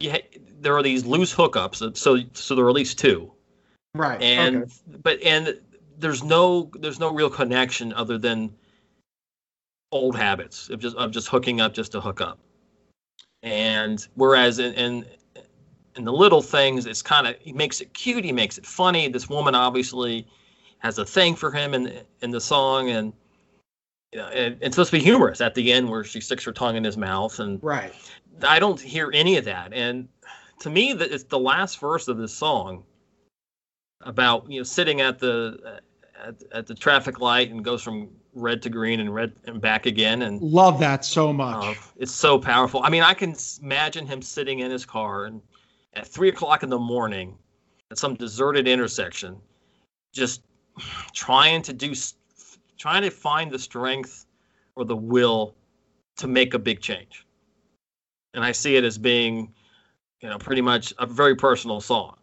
Yeah, there are these loose hookups. So so there are at least two. Right. And okay. but and there's no there's no real connection other than old habits of just of just hooking up just to hook up. And whereas in, in in the little things, it's kind of he makes it cute, he makes it funny. This woman obviously has a thing for him in in the song, and you know, and it's supposed to be humorous at the end where she sticks her tongue in his mouth, and right. I don't hear any of that, and to me, that it's the last verse of this song about you know sitting at the at, at the traffic light and goes from red to green and red and back again and love that so much. Uh, it's so powerful. I mean i can imagine him sitting in his car and at three o'clock in the morning at some deserted intersection just trying to do trying to find the strength or the will to make a big change and i see it as being you know pretty much a very personal song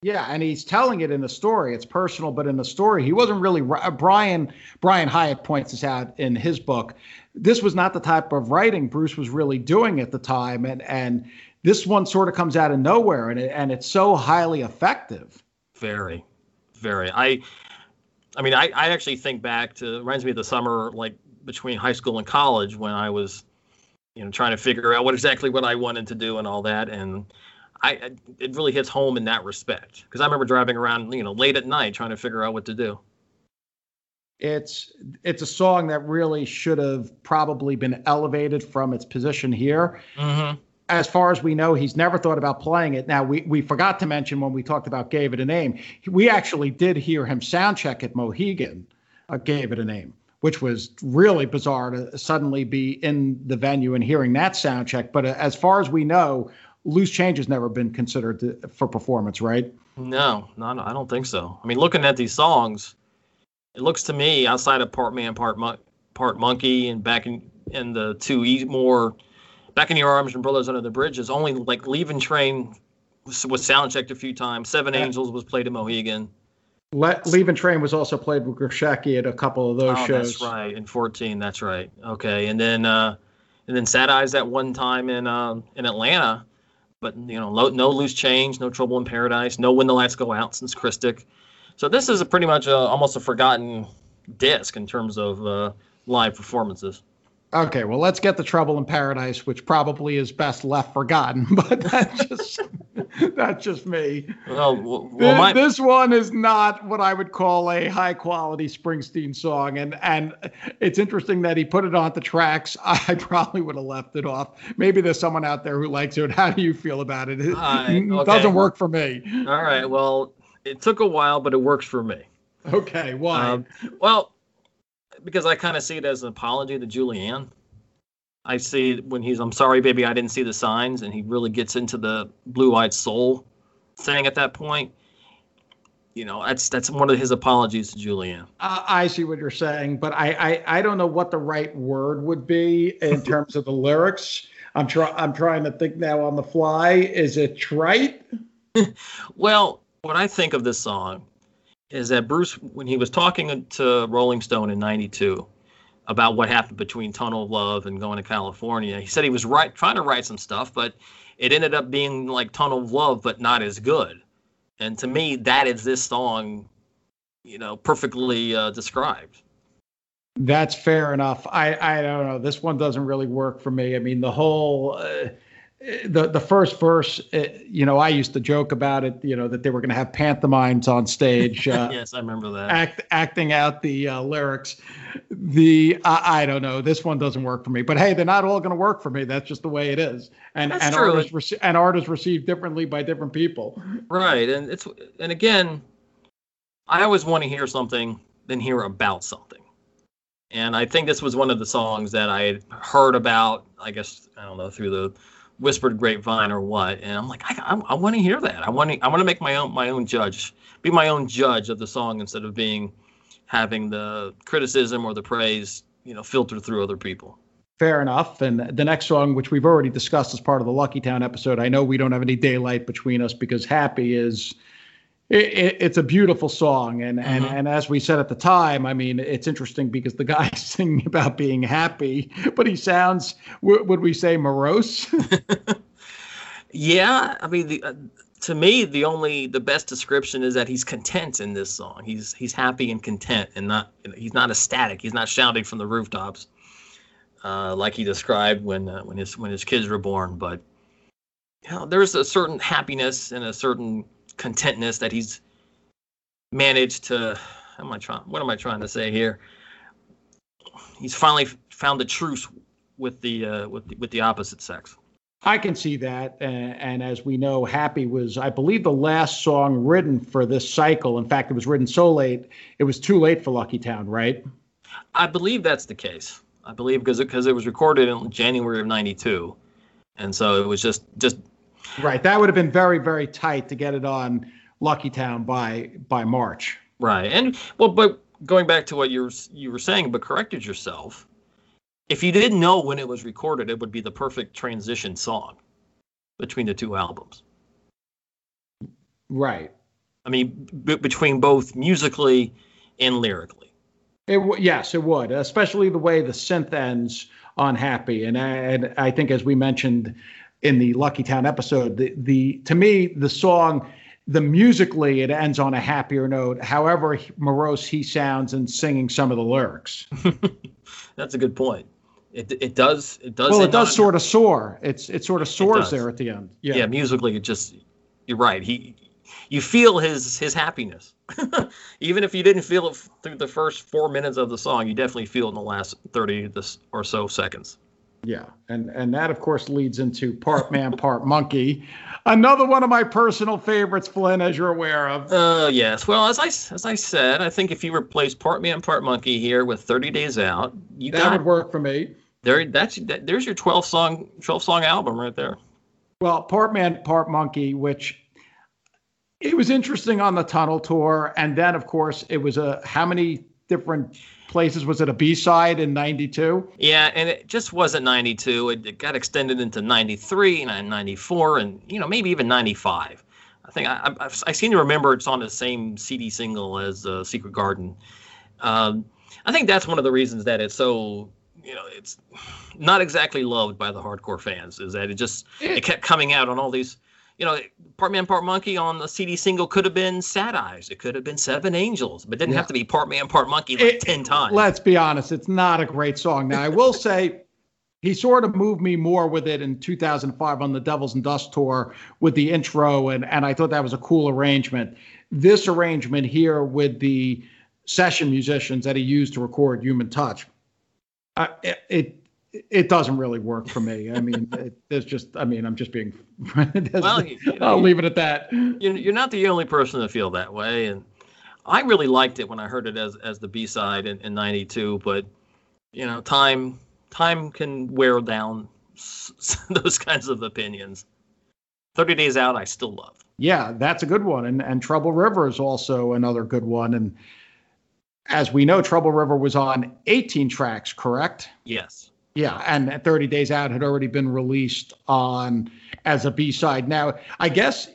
yeah, and he's telling it in the story. It's personal, but in the story, he wasn't really. Uh, Brian Brian Hiatt points this out in his book. This was not the type of writing Bruce was really doing at the time, and and this one sort of comes out of nowhere, and it, and it's so highly effective. Very, very. I, I mean, I I actually think back to reminds me of the summer like between high school and college when I was, you know, trying to figure out what exactly what I wanted to do and all that, and I it really hits home in that respect because I remember driving around, you know, late at night trying to figure out what to do. It's it's a song that really should have probably been elevated from its position here. Mm-hmm. As far as we know, he's never thought about playing it. Now we we forgot to mention when we talked about gave it a name, we actually did hear him sound check at Mohegan, uh, gave it a name which was really bizarre to suddenly be in the venue and hearing that sound check. But uh, as far as we know, loose change has never been considered to, for performance, right? No, no, I don't think so. I mean, looking at these songs, it looks to me outside of part man, part mon- part monkey, and back in in the two e- more back in your arms and brothers under the bridges, only like leaving train was, was sound checked a few times. Seven yeah. Angels was played at Mohegan. Let, Leaving Train was also played with Grushecky at a couple of those oh, shows. That's right, in 14. That's right. Okay, and then uh, and then Sad Eyes that one time in uh, in Atlanta but you know, no, no loose change, no trouble in paradise, no when the lights go out since Christic. So this is a pretty much a, almost a forgotten disc in terms of uh, live performances. Okay, well, let's get the Trouble in Paradise, which probably is best left forgotten, but that's just that's just me. Well, well this, my... this, one is not what I would call a high quality Springsteen song, and and it's interesting that he put it on the tracks. I probably would have left it off. Maybe there's someone out there who likes it. How do you feel about it? It, okay. doesn't work for me. All right. Well, it took a while, but it works for me. Okay. Why? Um, well because I kind of see it as an apology to Julianne. I see when he's, I'm sorry, baby, I didn't see the signs, and he really gets into the blue eyed soul thing at that point. You know, that's that's one of his apologies to Julianne. Uh, I see what you're saying, but I, I I don't know what the right word would be in terms of the lyrics. I'm trying I'm trying to think now on the fly. Is it trite? well, what I think of this song is that Bruce, when he was talking to Rolling Stone in '92 about what happened between Tunnel of Love and going to California, he said he was right, trying to write some stuff, but it ended up being like Tunnel of Love, but not as good. And to me, that is this song you know, perfectly uh, described. That's fair enough. I I don't know. This one doesn't really work for me. I mean, the whole. Uh, the the first verse, uh, you know, I used to joke about it, you know, that they were going to have pantomimes on stage. Uh, yes, I remember that. Act, acting out the uh, lyrics. The I, I, don't know. This one doesn't work for me. But hey, they're not all going to work for me. That's just the way it is. And That's and true. artists rece- and artists received differently by different people. Right, and it's and again, I always want to hear something than hear about something. And I think this was one of the songs that I had heard about. I guess I don't know through the whispered grapevine or what. And I'm like, I, I, I want to hear that. I want to I want to make my own my own judge, be my own judge of the song instead of being having the criticism or the praise, you know, filtered through other people. Fair enough. And the next song, which we've already discussed as part of the Lucky Town episode, I know we don't have any daylight between us because Happy is. It, it, it's a beautiful song, and, and Mhm. and as we said at the time, I mean, it's interesting because the guy's singing about being happy, but he sounds, w- would we say, morose? Yeah, I mean, the, uh, to me, the only the best description is that he's content in this song. He's he's happy and content, and not he's not ecstatic. He's not shouting from the rooftops, uh, like he described when uh, when his when his kids were born. But you know, there's a certain happiness and a certain contentness that he's managed to. How am I trying? What am I trying to say here? He's finally found the truce with the uh, with the, with the opposite sex. I can see that. And, and as we know, Happy was, I believe, the last song written for this cycle. In fact, it was written so late, it was too late for Lucky Town, right? I believe that's the case. I believe because because it, was recorded in January of '92, and so it was just just Right. That would have been very, very tight to get it on Lucky Town by by March. right. And well, but going back to what you were you were saying, but corrected yourself. If you didn't know when it was recorded, it would be the perfect transition song between the two albums. Right. I mean, b- between both musically and lyrically. It w- yes, it would, especially the way the synth ends on Happy, and I, and I think as we mentioned in the Lucky Town episode, the the to me the song, the musically it ends on a happier note. However morose he sounds in singing some of the lyrics. That's a good point. It it does it does. well, it does on- sort of soar. It's it sort of soars there at the end. yeah. Yeah. musically it just you're right he you feel his his happiness even if you didn't feel it through the first four minutes of the song you definitely feel it in the last 30 this or so seconds Yeah, and and that of course leads into part man, part monkey, another one of my personal favorites, Flynn, as you're aware of. uh yes well as I as i said i think if you replace part man part monkey here with 30 days out you That got would work for me. there that's that, there's your 12 song 12 song album right there Well, part man, part monkey, which it was interesting on the tunnel tour, and then of course it was a how many different places was it a B side in '92? Yeah, and it just wasn't 92. It, it got extended into 93 and 94 and, you know, maybe even 95. I think I, I, I seem to remember it's on the same CD single as uh, Secret Garden. Um, I think that's one of the reasons that it's so, you know, it's not exactly loved by the hardcore fans is that it just, it kept coming out on all these, you know, Part Man, Part Monkey on the CD single could have been Sad Eyes. It could have been Seven Angels, but it didn't Yeah. have to be Part Man, Part Monkey like It- 10 times. Let's be honest, it's not a great song. Now I will say. He sort of moved me more with it in 2005 on the Devils and Dust tour with the intro, and, and I thought that was a cool arrangement. This arrangement here with the session musicians that he used to record Human Touch, uh, it, it it doesn't really work for me. I mean, it, there's just, I mean, I'm just being. Well, you- you know, I'll leave it at that. you're, you're not the only person to feel that way and i really liked it when i heard it as as the b-side in, in 92 but you know time time can wear down s- s- those kinds of opinions 30 days out i still love Yeah, that's a good one. And and Trouble River is also another good one. And as we know, Trouble River was on 18 tracks, correct? yes Yeah, and 30 Days Out had already been released on as a B side. Now, I guess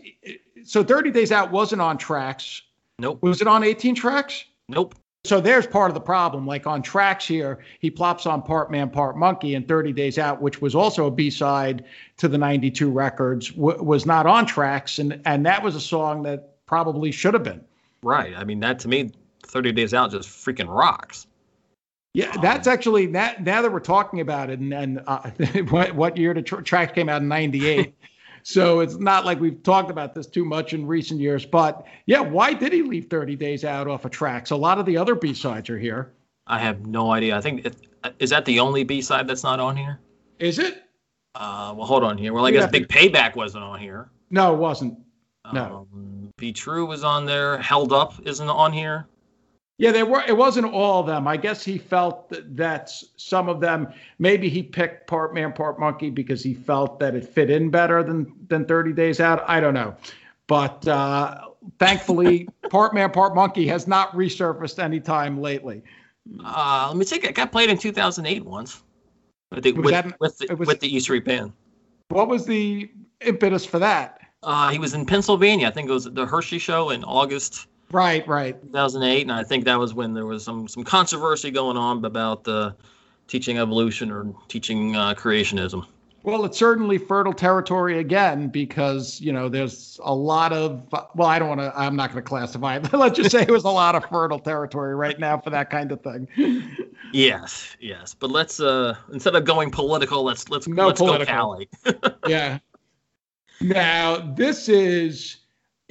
so. 30 Days Out wasn't on tracks. nope Was it on 18 tracks? nope So there's part of the problem. Like on tracks here, he plops on Part Man, Part Monkey, and 30 Days Out, which was also a B side to the 92 records, w- was not on tracks. And, and that was a song that probably should have been. right i mean that to me 30 Days Out just freaking rocks. Yeah, that's actually now, now that we're talking about it, and, and uh, what, what year the tr- track came out in '98. so it's not like we've talked about this too much in recent years. But yeah, why did he leave 30 Days Out off of tracks? A lot of the other B sides are here. I have no idea. I think it, is that the only B side that's not on here. Is it? Uh, well, hold on here. Well, I guess Big Payback wasn't on here. No, it wasn't. No. Um, Be True was on there. Held Up isn't on here. Yeah, they were. It wasn't all of them. I guess he felt that, that some of them. Maybe he picked Part Man, Part Monkey because he felt that it fit in better than than Thirty Days Out. I don't know, but uh, thankfully, Part Man, Part Monkey has not resurfaced any time lately. Uh, let me take it. Got played in 2008 once with the, with, that, with, the, was, with the Band. What was the impetus for that? Uh, he was in Pennsylvania. I think it was the Hershey Show in August. Right, right. 2008, and I think that was when there was some some controversy going on about uh, teaching evolution or teaching uh, creationism. Well, it's certainly fertile territory again because you know there's a lot of well, I don't want to. I'm not going to classify it. Let's just say it was a lot of fertile territory right now for that kind of thing. yes, yes, but let's uh instead of going political, let's let's no let's political. go Cali. yeah. Now this is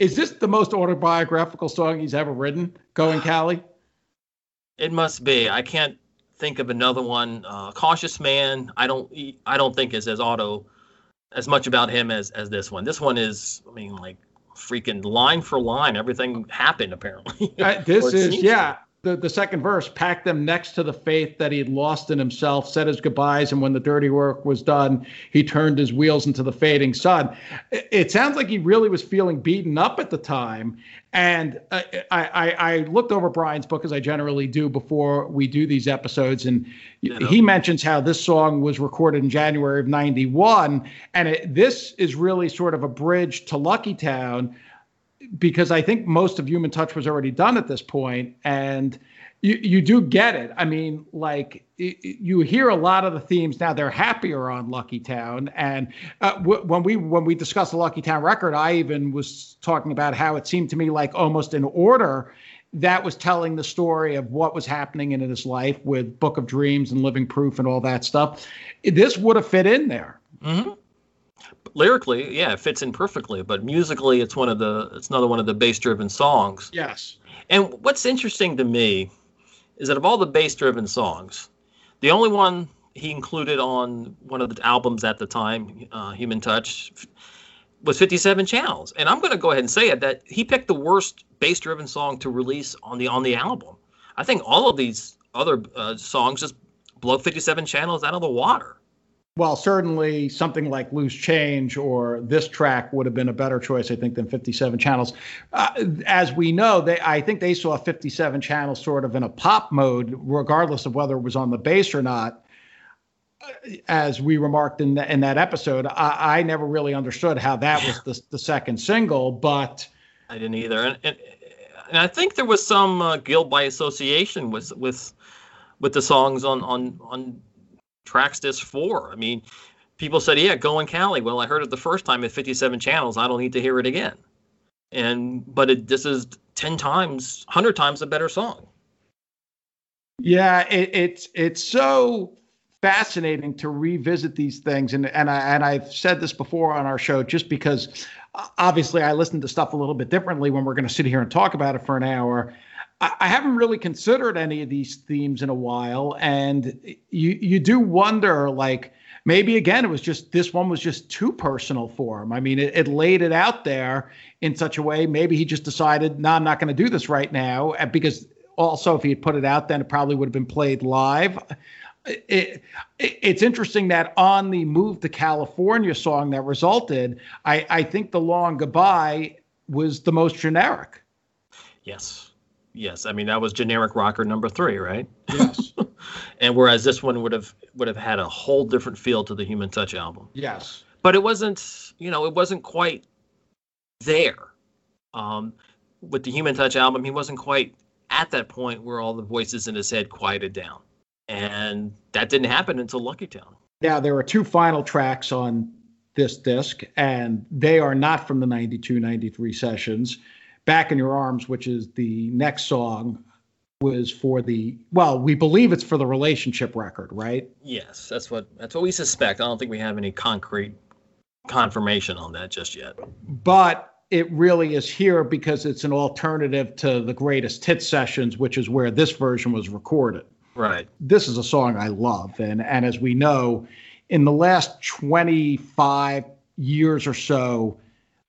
is this the most autobiographical song he's ever written? Going Cali. It must be. I can't think of another one. Uh, Cautious Man. I don't. I don't think is as auto as much about him as as this one. This one is. I mean, like freaking line for line, everything happened apparently. uh, this is yeah the, the second verse packed them next to the faith that he had lost in himself, said his goodbyes, and when the dirty work was done, he turned his wheels into the fading sun. It, it sounds like he really was feeling beaten up at the time. And I, I, I looked over Brian's book, as I generally do before we do these episodes, and he mentions how this song was recorded in January of 91. And it, this is really sort of a bridge to Lucky Town because I think most of Human Touch was already done at this point, and you you do get it. I mean, like you hear a lot of the themes now. They're happier on Lucky Town, and uh, w- when we when we discussed the Lucky Town record, I even was talking about how it seemed to me like almost in order that was telling the story of what was happening in his life with Book of Dreams and Living Proof and all that stuff. This would have fit in there. Mm-hmm lyrically, yeah, it fits in perfectly. But musically, it's one of the it's another one of the bass-driven songs. Yes. And what's interesting to me is that of all the bass-driven songs, the only one he included on one of the albums at the time, uh, Human Touch, was 57 Channels. And I'm going to go ahead and say it that he picked the worst bass-driven song to release on the on the album. I think all of these other uh, songs just blow 57 Channels out of the water well, certainly something like Loose Change or this track would have been a better choice, I think, than 57 channels. Uh, as we know, they I think they saw 57 channels sort of in a pop mode, regardless of whether it was on the bass or not. As we remarked in the, in that episode, I, I, never really understood how that was the, the second single, but I didn't either. And, and, and I think there was some uh, guilt by association with with with the songs on on on tracks disc four. I mean, people said, "Yeah, go in Cali." Well, I heard it the first time at 57 channels. I don't need to hear it again. And but it, this is 10 times, 100 times a better song. Yeah, it, it's it's so fascinating to revisit these things, and and I and I've said this before on our show, just because obviously I listen to stuff a little bit differently when we're going to sit here and talk about it for an hour. I haven't really considered any of these themes in a while, and you you do wonder like maybe again it was just this one was just too personal for him. I mean, it, it laid it out there in such a way. Maybe he just decided, no, I'm not going to do this right now, because also if he had put it out, then it probably would have been played live. It, it, it's interesting that on the move to California song that resulted, I, I think the long goodbye was the most generic. Yes. Yes, I mean that was generic rocker number three, right? Yes. and whereas this one would have would have had a whole different feel to the Human Touch album. Yes. But it wasn't, you know, it wasn't quite there. Um, with the Human Touch album, he wasn't quite at that point where all the voices in his head quieted down, and that didn't happen until Lucky Town. Now there are two final tracks on this disc, and they are not from the 92 93 sessions. Back in Your Arms, which is the next song, was for the well, we believe it's for the relationship record, right? Yes, that's what that's what we suspect. I don't think we have any concrete confirmation on that just yet. But it really is here because it's an alternative to the greatest hit sessions, which is where this version was recorded. Right. This is a song I love, and and as we know, in the last 25 years or so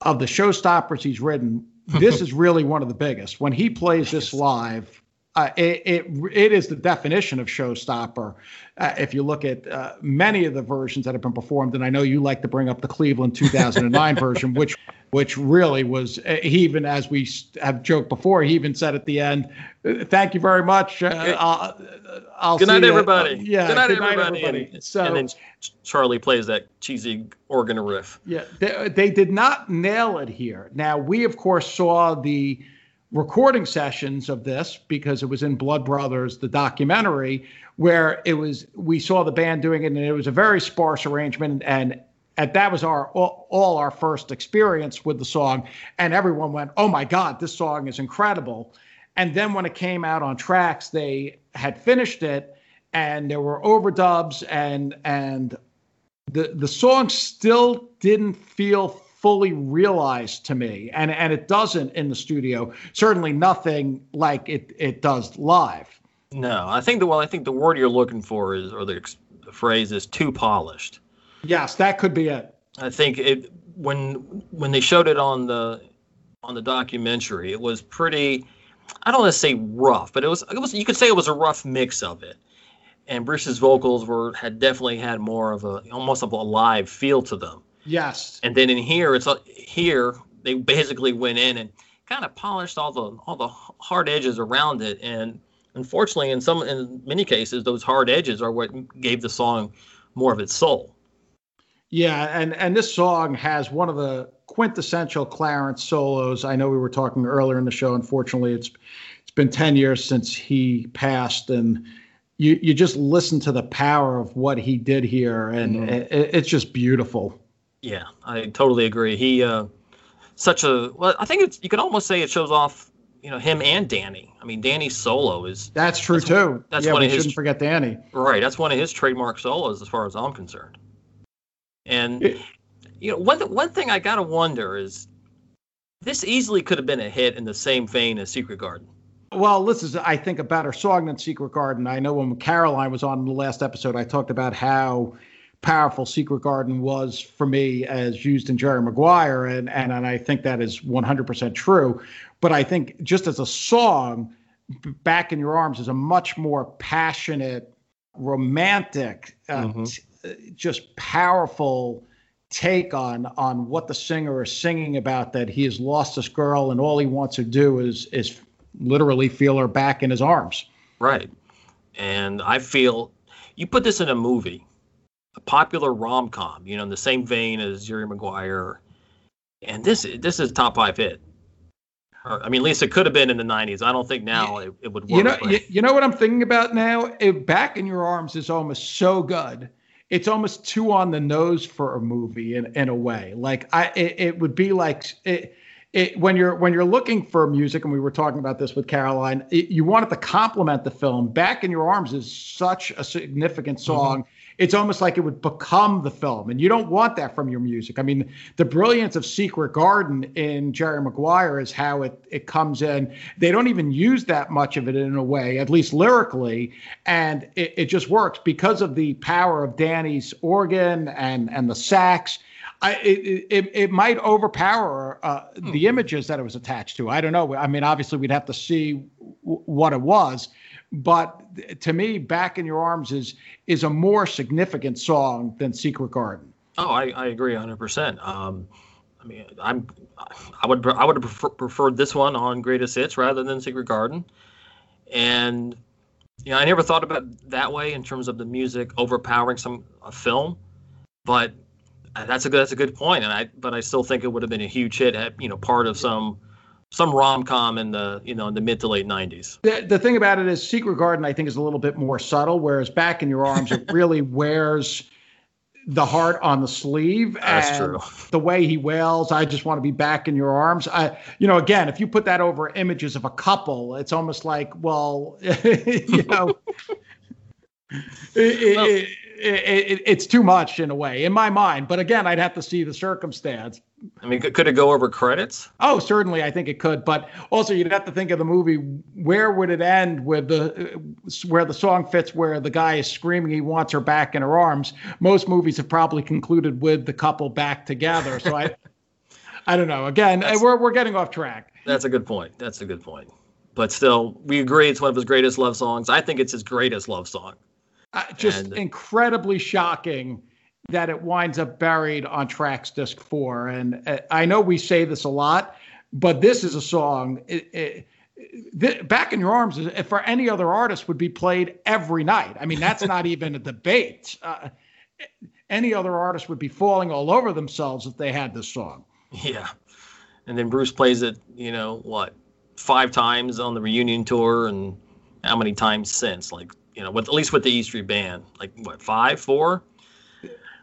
of the showstoppers he's written, this is really one of the biggest. When he plays this live, uh, it, it, it is the definition of showstopper. Uh, if you look at uh, many of the versions that have been performed, and I know you like to bring up the Cleveland 2009 version, which which really was uh, he even as we have joked before, he even said at the end, uh, "Thank you very much. Uh, I'll, I'll good night, you. everybody. yeah, good night, good night everybody. everybody. So and then Charlie plays that cheesy organ riff. Yeah, they, they did not nail it here. Now, we, of course, saw the recording sessions of this because it was in Blood Brothers, the documentary, where it was, we saw the band doing it, and it was a very sparse arrangement. And, and that was our all, all our first experience with the song. And everyone went, oh my God, this song is incredible. And then when it came out on tracks, they had finished it and there were overdubs and and the the song still didn't feel fully realized to me and and it doesn't in the studio certainly nothing like it it does live No, I think the well, I think the word you're looking for is, or the, ex- the phrase is too polished. yes that could be it I think it when when they showed it on the on the documentary, it was pretty. I don't want to say rough, but it was it was you could say it was a rough mix of it. And Bruce's vocals were had definitely had more of a almost of a live feel to them. Yes. And then in here, it's uh, here they basically went in and kind of polished all the all the hard edges around it. And unfortunately, in some in many cases, those hard edges are what gave the song more of its soul. yeah and and this song has one of the quintessential clarence solos. I know we were talking earlier in the show. Unfortunately it's it's been 10 years since he passed and you you just listen to the power of what he did here and it, it's just beautiful Yeah, I totally agree. He uh such a well, I think it's you could almost say it shows off, you know, him and Danny. I mean, Danny's solo is That's true That's too. that's yeah, one we of his- shouldn't forget Danny. right. That's one of his trademark solos as far as I'm concerned. And It- you know, one one thing I got to wonder is this easily could have been a hit in the same vein as Secret Garden. Well, this is, I think, a better song than Secret Garden. I know when Caroline was on the last episode, I talked about how powerful Secret Garden was for me as used in Jerry Maguire, and and, and I think that is 100% true. But I think just as a song, Back in Your Arms is a much more passionate, romantic, uh, Mhm. t- just powerful take on on what the singer is singing about that he has lost this girl and all he wants to do is is literally feel her back in his arms. Right. And I feel you put this in a movie, a popular rom com, you know, in the same vein as Jerry Maguire, and this this is top five hit. Or, I mean, at least it could have been in the '90s. I don't think now it, it would work. You know, you, you know what I'm thinking about now? It, back in your arms is almost so good. It's almost too on the nose for a movie in, in a way. Like I, it, it would be like it, it, when you're when you're looking for music, and we were talking about this with Caroline. You want it to complement the film. Back in your arms is such a significant mm-hmm. song. It's almost like it would become the film, and you don't want that from your music. I mean, the brilliance of Secret Garden in Jerry Maguire is how it it comes in. They don't even use that much of it in a way, at least lyrically, and it, it just works because of the power of Danny's organ and and the sax. I, it, it, it might overpower uh, the images that it was attached to. I don't know. I mean, obviously, we'd have to see w- what it was, but to me, "Back in Your Arms" is is a more significant song than "Secret Garden." oh, I, I agree 100. percent Um, I mean, I'm I would I would have prefer, preferred this one on Greatest Hits rather than Secret Garden, and you know, I never thought about that way in terms of the music overpowering some a film, but that's a good that's a good point, and I but I still think it would have been a huge hit at you know part of some some rom com in the you know in the mid to late 90s. The, the thing about it is, Secret Garden, I think, is a little bit more subtle, whereas Back in Your Arms, it really wears the heart on the sleeve. That's true. The way he wails, I just want to be back in your arms. I, you know, again, if you put that over images of a couple, it's almost like, well, you know, it, Well- it, it, it, it's too much in a way in my mind. But again, I'd have to see the circumstance. I mean, could, could it go over credits? Oh, certainly, I think it could. But also, you'd have to think of the movie. Where would it end with the where the song fits? Where the guy is screaming he wants her back in her arms. Most movies have probably concluded with the couple back together. So I, I don't know. Again, we're we're getting off track. That's a good point. That's a good point. But still, we agree it's one of his greatest love songs. I think it's his greatest love song. Uh, just And- incredibly shocking that it winds up buried on tracks disc four. And uh, I know we say this a lot, but this is a song. It, it, th- Back in Your Arms, for any other artist, would be played every night. I mean, that's not even a debate. Uh, any other artist would be falling all over themselves if they had this song. Yeah. And then Bruce plays it, you know, what, five times on the reunion tour and how many times since? Like, you know, with at least with the E Street Band, like what, five, four?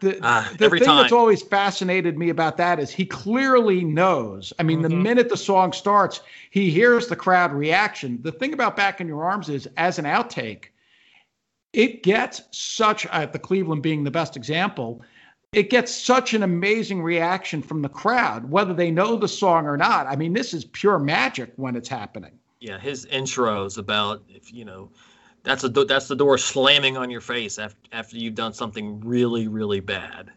The, Ah, the every thing that's always fascinated me about that is he clearly knows. I mean, the Mm-hmm. minute the song starts, he hears the crowd reaction. The thing about Back in Your Arms is, as an outtake, it gets such, uh, the Cleveland being the best example, it gets such an amazing reaction from the crowd, whether they know the song or not. I mean, this is pure magic when it's happening. Yeah, his intros about if you know, that's a do- that's the door slamming on your face after after you've done something really really bad.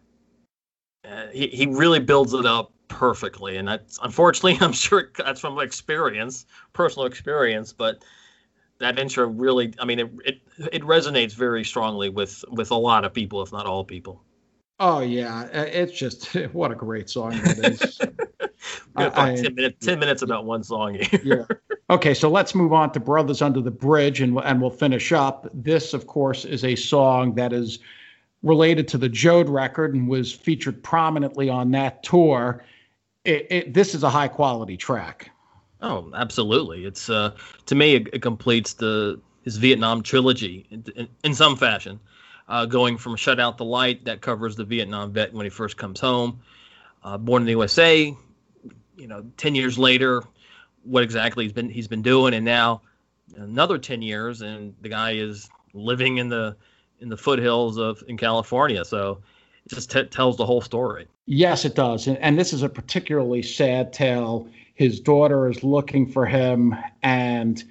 Uh, he he really builds it up perfectly, and that's unfortunately I'm sure that's from experience, personal experience, but that intro really, I mean, it it, it resonates very strongly with with a lot of people, if not all people. Oh, yeah. uh, It's just, what a great song that is. Gonna I- ten minutes ten minutes about one song here. yeah. Okay, so let's move on to Brothers Under the Bridge and and we'll finish up. This, of course, is a song that is related to the Joad record and was featured prominently on that tour. It, it, this is a high quality track. Oh, absolutely. It's uh, to me it, it completes the his Vietnam trilogy in, in, in some fashion, uh, going from "Shut Out the Light" that covers the Vietnam vet when he first comes home, uh, "Born in the USA," you know, ten years later, what exactly he's been he's been doing, and now another ten years, and the guy is living in the in the foothills of in California. So it just t- tells the whole story. Yes, it does. And, and this is a particularly sad tale. His daughter is looking for him, and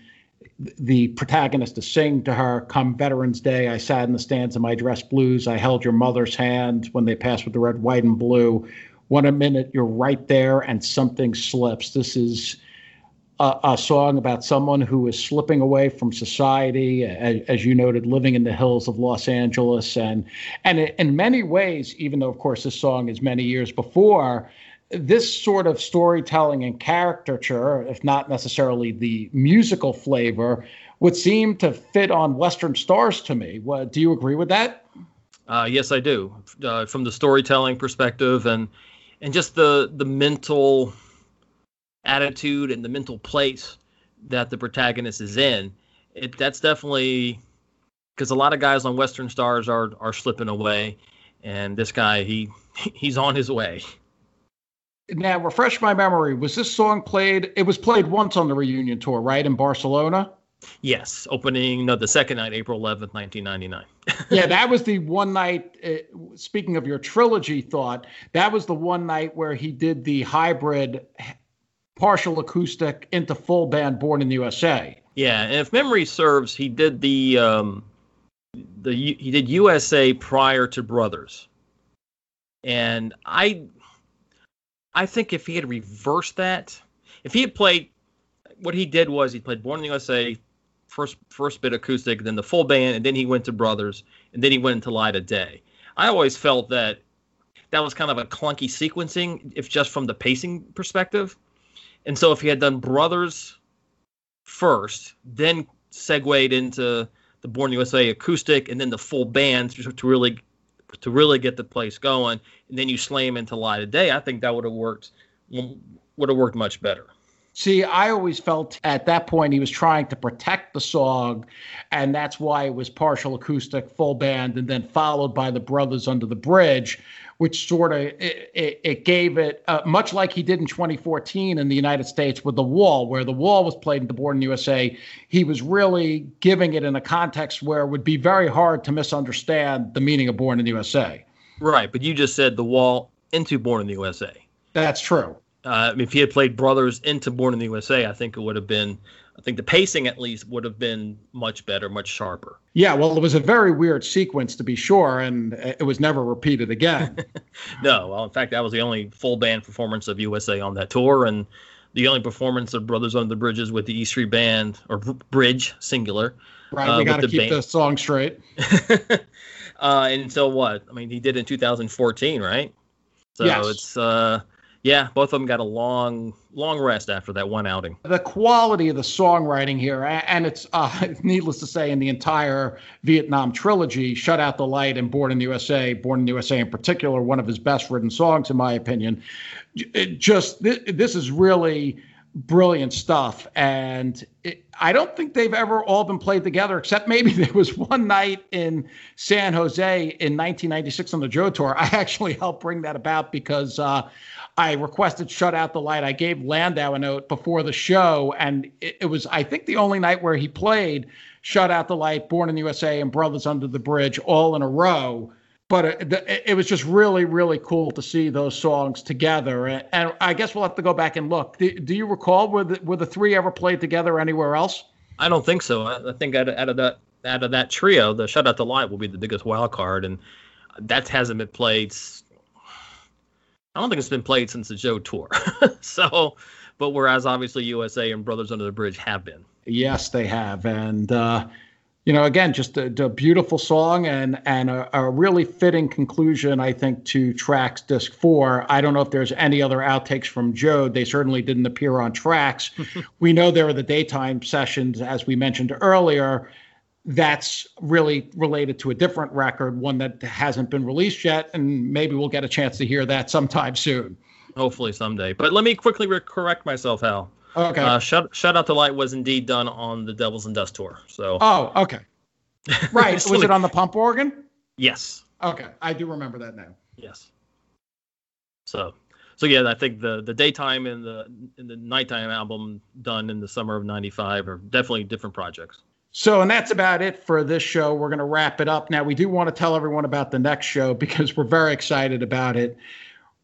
the protagonist is saying to her, Come Veterans Day, I sat in the stands in my dress blues. I held your mother's hand when they passed with the red, white, and blue. One a minute, you're right there, and something slips. This is a, song about someone who is slipping away from society, as, as you noted, living in the hills of Los Angeles, and and in many ways, even though of course this song is many years before, this sort of storytelling and caricature, if not necessarily the musical flavor, would seem to fit on Western stars to me. What, do you agree with that? Uh, yes, I do. Uh, from the storytelling perspective and and just the the mental attitude and the mental place that the protagonist is in, it that's definitely because a lot of guys on Western Stars are are slipping away, and this guy he he's on his way. Now, refresh my memory. Was this song played? It was played once on the reunion tour, right, in Barcelona? Yes, opening no the second night, April eleventh, nineteen ninety nine. yeah, that was the one night. Uh, speaking of your trilogy thought, that was the one night where he did the hybrid partial acoustic into full band born in the USA. Yeah, and if memory serves, he did the um, the he did USA prior to Brothers, and I I think if he had reversed that, if he had played, what he did was he played Born in the USA, first first bit acoustic, then the full band, and then he went to Brothers, and then he went into Light of Day. I always felt that that was kind of a clunky sequencing, if just from the pacing perspective. And so if he had done Brothers first, then segued into the Born USA acoustic, and then the full band to, really to really get the place going, and then you slam into Light of Day, I think that would have worked mm, would have worked much better. See, I always felt at that point he was trying to protect the song, and that's why it was partial acoustic, full band, and then followed by the Brothers Under the Bridge, which sort of it, it, it, gave it uh, much like he did in 2014 in the United States with the Wall, where the Wall was played in the Born in the USA. He was really giving it in a context where it would be very hard to misunderstand the meaning of Born in the USA. Right, but you just said the Wall into Born in the USA. That's true. Uh, if he had played Brothers into Born in the USA, I think it would have been. I think the pacing at least would have been much better, much sharper. Yeah, well, it was a very weird sequence to be sure, and it was never repeated again. no, well, in fact, that was the only full band performance of USA on that tour, and the only performance of Brothers Under the Bridges with the E Street Band or Bridge singular. Right, uh, we got to keep band. the song straight. uh, until what? I mean, he did in 2014, right? So yes. it's uh, yeah, both of them got a long, long rest after that one outing. The quality of the songwriting here, and it's uh, needless to say, in the entire Vietnam trilogy, "Shut Out the Light" and "Born in the USA," "Born in the USA" in particular, one of his best written songs, in my opinion. Just this is really brilliant stuff, and it, I don't think they've ever all been played together, except maybe there was one night in San Jose in 1996 on the Joad Tour. I actually helped bring that about because. Uh, I requested shut out the light. I gave Landau a note before the show, and it, it, was, I think, the only night where he played Shut Out the Light, Born in the USA, and Brothers Under the Bridge all in a row. But it, it was just really, really cool to see those songs together. And, and I guess we'll have to go back and look. Do, do you recall were the, were the three ever played together anywhere else? I don't think so. I, I think out of, out of that out of that trio, the Shut Out the Light will be the biggest wild card, and that hasn't been played I don't think it's been played since the Joad tour. so, but whereas obviously USA and Brothers Under the Bridge have been. Yes, they have, and uh, you know, again, just a, a, beautiful song and and a, a, really fitting conclusion, I think, to Tracks Disc Four. I don't know if there's any other outtakes from Joad. They certainly didn't appear on Tracks. we know there are the daytime sessions, as we mentioned earlier that's really related to a different record, one that hasn't been released yet, and maybe we'll get a chance to hear that sometime soon. Hopefully someday. But let me quickly re- correct myself, Hal. Okay. Uh, Shut Shut Out the Light was indeed done on the Devils and Dust tour. So. Oh, okay. Right. was it on the pump organ? Yes. Okay, I do remember that now. Yes. So, so yeah, I think the the daytime and the and the nighttime album done in the summer of '95 are definitely different projects. So, and that's about it for this show. We're going to wrap it up. Now, we do want to tell everyone about the next show because we're very excited about it.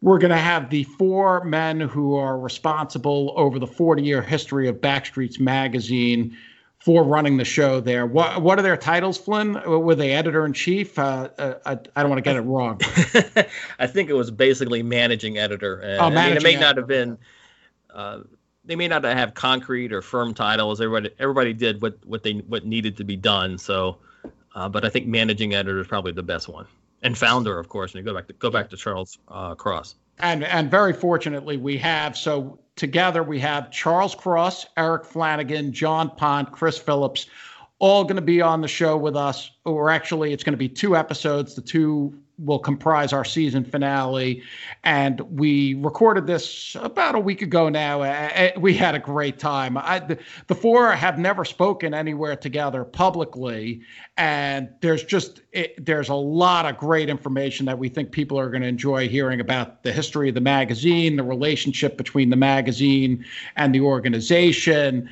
We're going to have the four men who are responsible over the 40 year history of Backstreets Magazine for running the show there. What, what are their titles, Flynn? Were they editor in chief? Uh, uh, I, I, don't want to get it wrong. I think it was basically managing editor. oh, managing I mean, it may editor. not have been. Uh, they may not have concrete or firm titles. Everybody everybody did what what they what needed to be done. So, uh, but I think managing editor is probably the best one, and founder, of course. And you go back to go back to Charles uh, Cross. And and very fortunately, we have so together we have Charles Cross, Erik Flannigan, John Pont, Chris Phillips, all going to be on the show with us. Or actually, it's going to be two episodes. The two will comprise our season finale. And we recorded this about a week ago now. We had a great time. I, the, the four have never spoken anywhere together publicly. And there's just, it, there's a lot of great information that we think people are going to enjoy hearing about the history of the magazine, the relationship between the magazine and the organization,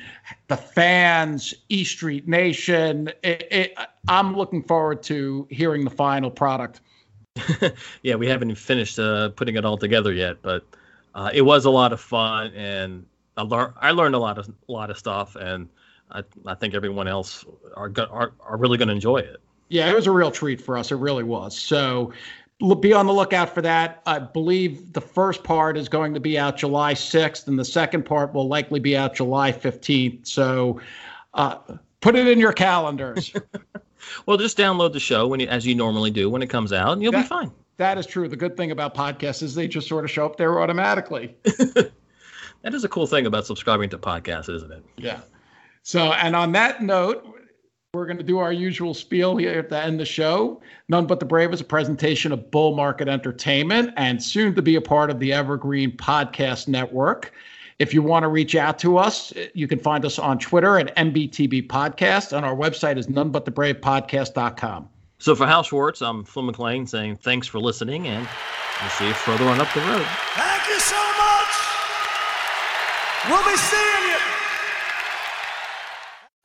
the fans, E Street Nation. It, it, I'm looking forward to hearing the final product. yeah, we haven't even finished uh, putting it all together yet, but uh, it was a lot of fun, and I, learned I learned a lot of a lot of stuff, and I, I think everyone else are are, are really going to enjoy it. Yeah, it was a real treat for us. It really was. So be on the lookout for that. I believe the first part is going to be out July 6th, and the second part will likely be out July 15th. So uh, put it in your calendars. Well, just download the show when you, as you normally do when it comes out, and you'll that, be fine. That is true. The good thing about podcasts is they just sort of show up there automatically. that is a cool thing about subscribing to podcasts, isn't it? Yeah. So, and on that note, we're going to do our usual spiel here at the end of the show. None But the Brave is a presentation of Bull Market Entertainment and soon to be a part of the Evergreen Podcast Network. If you want to reach out to us, you can find us on Twitter at NBTB Podcast, and our website is nonebutthebravepodcast.com. So for Hal Schwartz, I'm Flynn McLean saying thanks for listening, and we'll see you further on up the road. Thank you so much. We'll be seeing you.